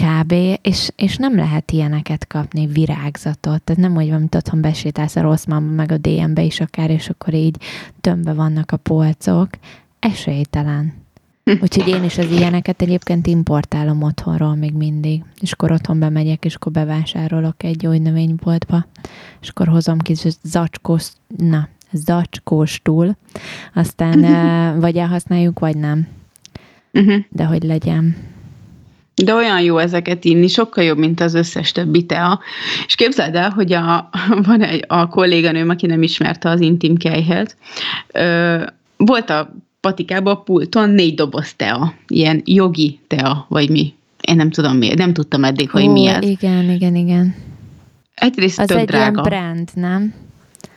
kb. És, és nem lehet ilyeneket kapni, virágzatot. Tehát nem úgy van, mint otthon besétálsz a rossz mama, meg a DM-be is akár, és akkor így tömbbe vannak a polcok. Esélytelen. Úgyhogy én is az ilyeneket egyébként importálom otthonról még mindig. És akkor otthon bemegyek, és akkor bevásárolok egy növényboltba, és akkor hozom ki zacskós, na, zacskós túl, aztán vagy elhasználjuk, vagy nem. Uh-huh. De hogy legyen. De olyan jó ezeket inni, sokkal jobb, mint az összes többi tea. És képzeld el, hogy a, van egy a kolléganőm, aki nem ismerte az intim kejhet, volt a patikába a pulton négy doboz tea, ilyen jogi tea, vagy mi. Én nem tudom miért, nem tudtam eddig, hogy Ó, mi ez. Igen, igen, igen. Egyrészt az tök egy drága. ilyen brand, nem?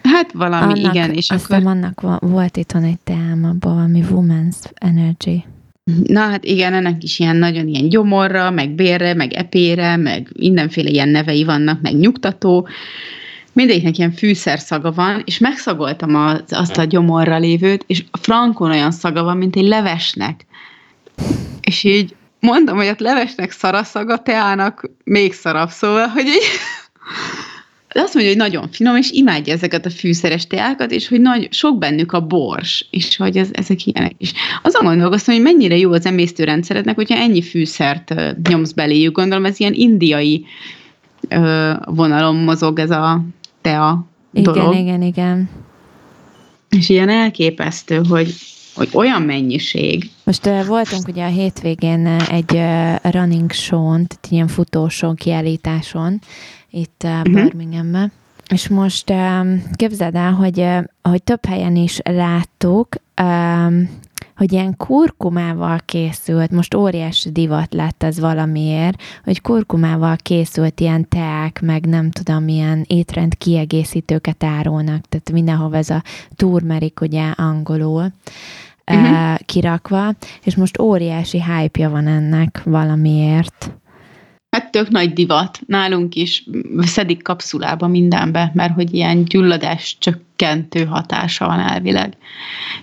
Hát valami, annak, igen. És aztán akkor... annak volt itthon egy teám, abban valami Women's Energy. Na hát igen, ennek is ilyen nagyon ilyen gyomorra, meg bérre, meg epére, meg mindenféle ilyen nevei vannak, meg nyugtató. Mindegyiknek ilyen fűszerszaga van, és megszagoltam az, azt a gyomorra lévőt, és a frankon olyan szaga van, mint egy levesnek. És így mondom, hogy a levesnek szaraszaga, teának még szarabb, szóval, hogy így de azt mondja, hogy nagyon finom, és imádja ezeket a fűszeres teákat, és hogy nagy, sok bennük a bors, és hogy ez, ezek ilyenek is. Azon gondolkoztam, hogy mennyire jó az emésztőrendszerednek, hogyha ennyi fűszert nyomsz beléjük. Gondolom, ez ilyen indiai ö, vonalon mozog ez a tea dolog. Igen, igen, igen. És ilyen elképesztő, hogy, hogy olyan mennyiség. Most uh, voltunk ugye a hétvégén egy uh, running show-n, tehát ilyen futóson, kiállításon, itt uh, uh-huh. Birminghamben. És most um, képzeld el, hogy, uh, hogy több helyen is láttuk, um, hogy ilyen kurkumával készült, most óriási divat lett ez valamiért, hogy kurkumával készült ilyen teák, meg nem tudom, milyen étrend kiegészítőket árulnak, tehát mindenhol ez a turmerik ugye angolul uh-huh. kirakva, és most óriási hype van ennek valamiért. Hát tök nagy divat. Nálunk is szedik kapszulába mindenbe, mert hogy ilyen gyulladás csökkentő hatása van elvileg.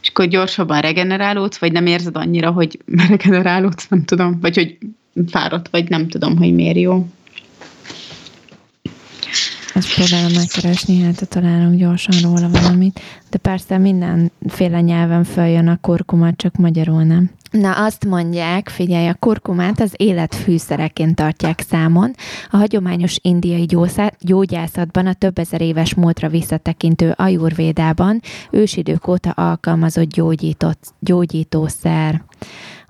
És akkor gyorsabban regenerálódsz, vagy nem érzed annyira, hogy regenerálódsz, nem tudom, vagy hogy fáradt vagy, nem tudom, hogy miért jó. Ezt próbálom megkeresni, hát találunk gyorsan róla valamit. De persze mindenféle nyelven följön a kurkuma, csak magyarul nem. Na azt mondják, figyelj, a kurkumát az életfűszereként tartják számon. A hagyományos indiai gyógyászatban a több ezer éves múltra visszatekintő ajurvédában ősidők óta alkalmazott gyógyított, gyógyítószer.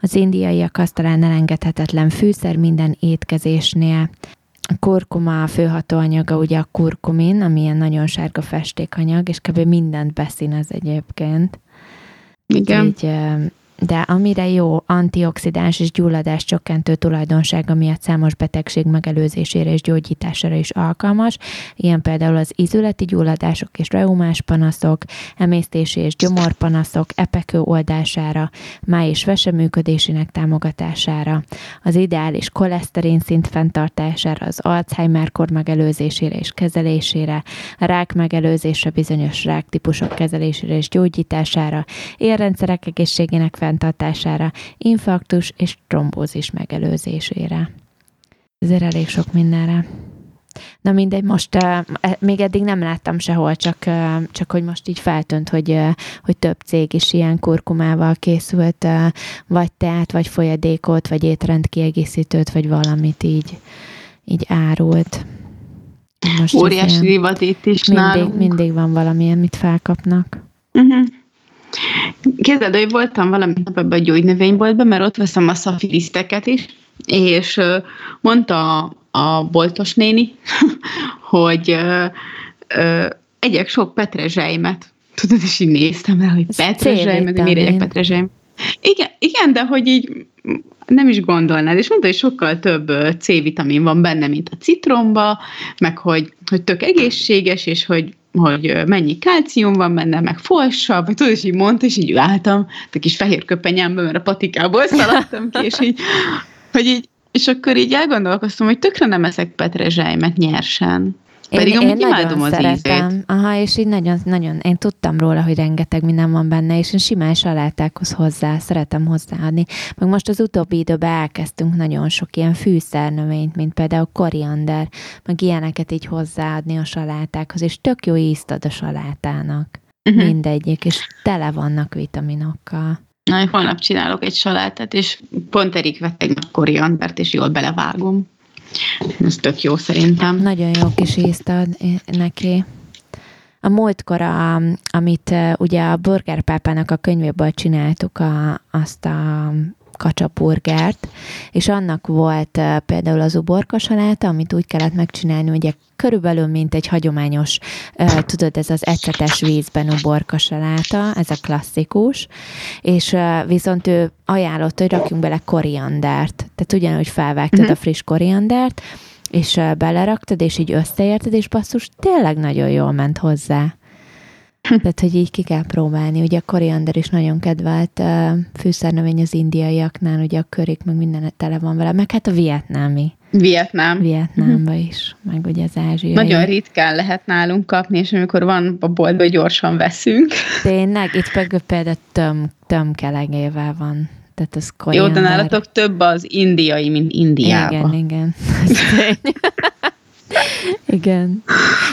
Az indiaiak azt talán elengedhetetlen fűszer minden étkezésnél. A kurkuma a főhatóanyaga ugye a kurkumin, ami ilyen nagyon sárga festékanyag, és kb. mindent beszínez egyébként. Igen. Így, de amire jó antioxidáns és gyulladás csökkentő tulajdonsága miatt számos betegség megelőzésére és gyógyítására is alkalmas, ilyen például az izületi gyulladások és reumás panaszok, emésztési és gyomorpanaszok, epekő oldására, máj és vese működésének támogatására, az ideális koleszterin szint fenntartására, az Alzheimer-kor megelőzésére és kezelésére, a rák megelőzésre, bizonyos ráktípusok kezelésére és gyógyítására, érrendszerek egészségének fel fenntartására, infarktus és trombózis megelőzésére. Ezért elég sok mindenre. Na mindegy, most uh, még eddig nem láttam sehol, csak, uh, csak hogy most így feltűnt, hogy, uh, hogy több cég is ilyen kurkumával készült, uh, vagy teát, vagy folyadékot, vagy étrendkiegészítőt, vagy valamit így, így árult. Most Óriási divat itt is mindig, nálunk. mindig van valamilyen, mit felkapnak. Uh-huh. Képzeld, hogy voltam valami nap ebben a gyógynövényboltban, mert ott veszem a szafiriszteket is, és mondta a, a boltos néni, hogy ö, ö, egyek sok petrezselymet. Tudod, és így néztem rá, hogy petrezselymet, miért egyek petrezselymet. Igen, igen, de hogy így nem is gondolnád, és mondta, hogy sokkal több C-vitamin van benne, mint a citromba, meg hogy, hogy tök egészséges, és hogy hogy mennyi kálcium van benne, meg folsav, vagy tudod, és így mondta, és így álltam, a kis fehér köpenyámban, mert a patikából szaladtam ki, és így, hogy így, és akkor így elgondolkoztam, hogy tökre nem eszek petrezselymet nyersen. Pedig én, én imádom az szeretem. ízét. Aha, és így nagyon, nagyon, én tudtam róla, hogy rengeteg minden van benne, és én simán salátákhoz hozzá, szeretem hozzáadni. Meg most az utóbbi időben elkezdtünk nagyon sok ilyen fűszernövényt, mint például koriander, meg ilyeneket így hozzáadni a salátákhoz, és tök jó ízt ad a salátának. Uh-huh. Mindegyik, és tele vannak vitaminokkal. Na, holnap csinálok egy salátát, és pont Erik vett egy koriandert, és jól belevágom. Ez tök jó szerintem. Nagyon jó kis ízt ad neki. A múltkor, a, amit ugye a Burger Pápának a könyvéből csináltuk, a, azt a kacsapurgert, és annak volt uh, például az uborkasaláta, amit úgy kellett megcsinálni, ugye körülbelül, mint egy hagyományos, tudod, ez az ecetes vízben uborkasaláta, ez a klasszikus, és viszont ő ajánlott, hogy rakjunk bele koriandert, tehát ugyanúgy felvágtad uh-huh. a friss koriandert, és beleraktad, és így összeérted, és basszus, tényleg nagyon jól ment hozzá. Tehát, hogy így ki kell próbálni. Ugye a koriander is nagyon kedvelt uh, fűszernövény az indiaiaknál, ugye a körik, meg minden tele van vele, meg hát a vietnámi. Vietnám. Vietnámba uh-huh. is, meg ugye az ázsiai. Nagyon ritkán lehet nálunk kapni, és amikor van a boltban, gyorsan veszünk. Tényleg, itt például töm, tömkelegével van. Tehát az koriander. Jó, de nálatok több az indiai, mint Indiában. Igen, igen. Igen.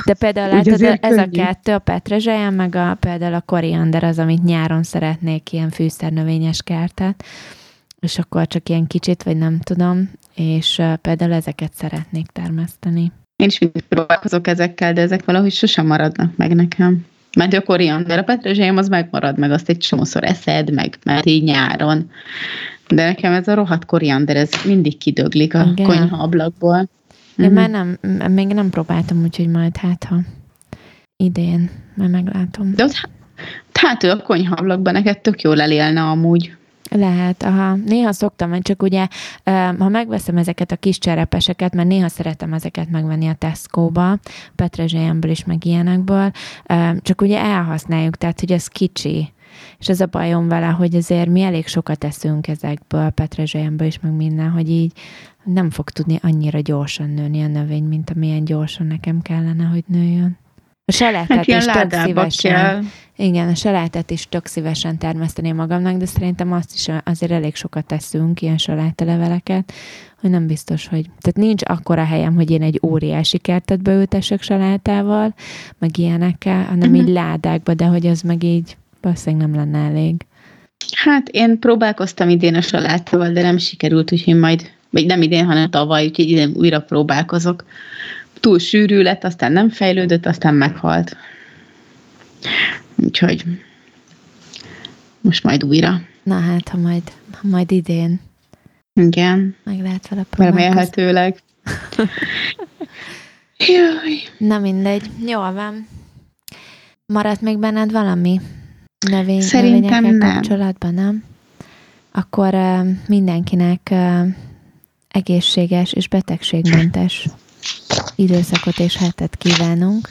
De például látod, ez könnyű. a kettő, a petrezselyem, meg a, például a koriander az, amit nyáron szeretnék, ilyen fűszernövényes kertet, és akkor csak ilyen kicsit, vagy nem tudom, és például ezeket szeretnék termeszteni. Én is mindig próbálkozok ezekkel, de ezek valahogy sosem maradnak meg nekem. Mert a koriander, a petrezselyem az megmarad, meg azt egy csomószor eszed, meg mert így nyáron. De nekem ez a rohadt koriander, ez mindig kidöglik a Igen. konyha ablakból. Én uh-huh. már nem, még nem próbáltam, úgyhogy majd hát, ha idén, majd meglátom. De ott hátul a konyhablakban neked tök jól elélne amúgy. Lehet, aha. Néha szoktam, mert csak ugye, ha megveszem ezeket a kis cserepeseket, mert néha szeretem ezeket megvenni a Tesco-ba, Petrezselyemből is, meg ilyenekből, csak ugye elhasználjuk, tehát hogy ez kicsi. És ez a bajom vele, hogy azért mi elég sokat eszünk ezekből, petrezselyemből is, meg minden, hogy így nem fog tudni annyira gyorsan nőni a növény, mint amilyen gyorsan nekem kellene, hogy nőjön. A salátát hát is tök szívesen. Kell. Igen, a salátát is tök szívesen termeszteni magamnak, de szerintem azt is azért elég sokat teszünk, ilyen salátaleveleket, hogy nem biztos, hogy... Tehát nincs akkora helyem, hogy én egy óriási kertet beültessek salátával, meg ilyenekkel, hanem uh-huh. így ládákba, de hogy az meg így valószínűleg nem lenne elég. Hát én próbálkoztam idén a salátával, de nem sikerült, úgyhogy majd, vagy nem idén, hanem tavaly, úgyhogy idén újra próbálkozok. Túl sűrű lett, aztán nem fejlődött, aztán meghalt. Úgyhogy most majd újra. Na hát, ha majd, ha majd idén. Igen. Meg lehet vele próbálkozni. Remélhetőleg. Jaj. Na mindegy. Jól van. Maradt még benned valami? növény, Szerintem nem. kapcsolatban, nem? Akkor uh, mindenkinek uh, egészséges és betegségmentes időszakot és hetet kívánunk.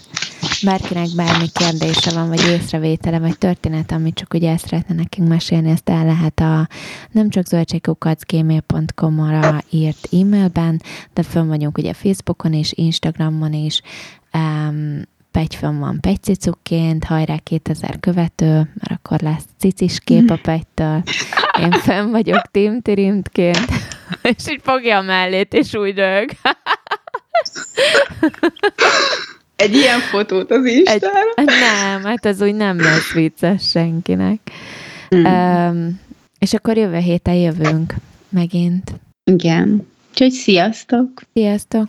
Bárkinek bármi kérdése van, vagy észrevétele, vagy történet, amit csak ugye ezt szeretne nekünk mesélni, ezt el lehet a nem csak zöldségkukacgmail.com-ra írt e-mailben, de fönn vagyunk ugye Facebookon és Instagramon is, um, Pegyfön van pegycicukként, hajrá 2000 követő, mert akkor lesz cicis kép a pegytől. Én fenn vagyok Tim Tirimtként, és így fogja a mellét, és úgy rög. Egy ilyen fotót az Instára? Egy, nem, hát az úgy nem lesz vicces senkinek. Mm. Um, és akkor jövő héten jövünk megint. Igen. Úgyhogy sziasztok! Sziasztok!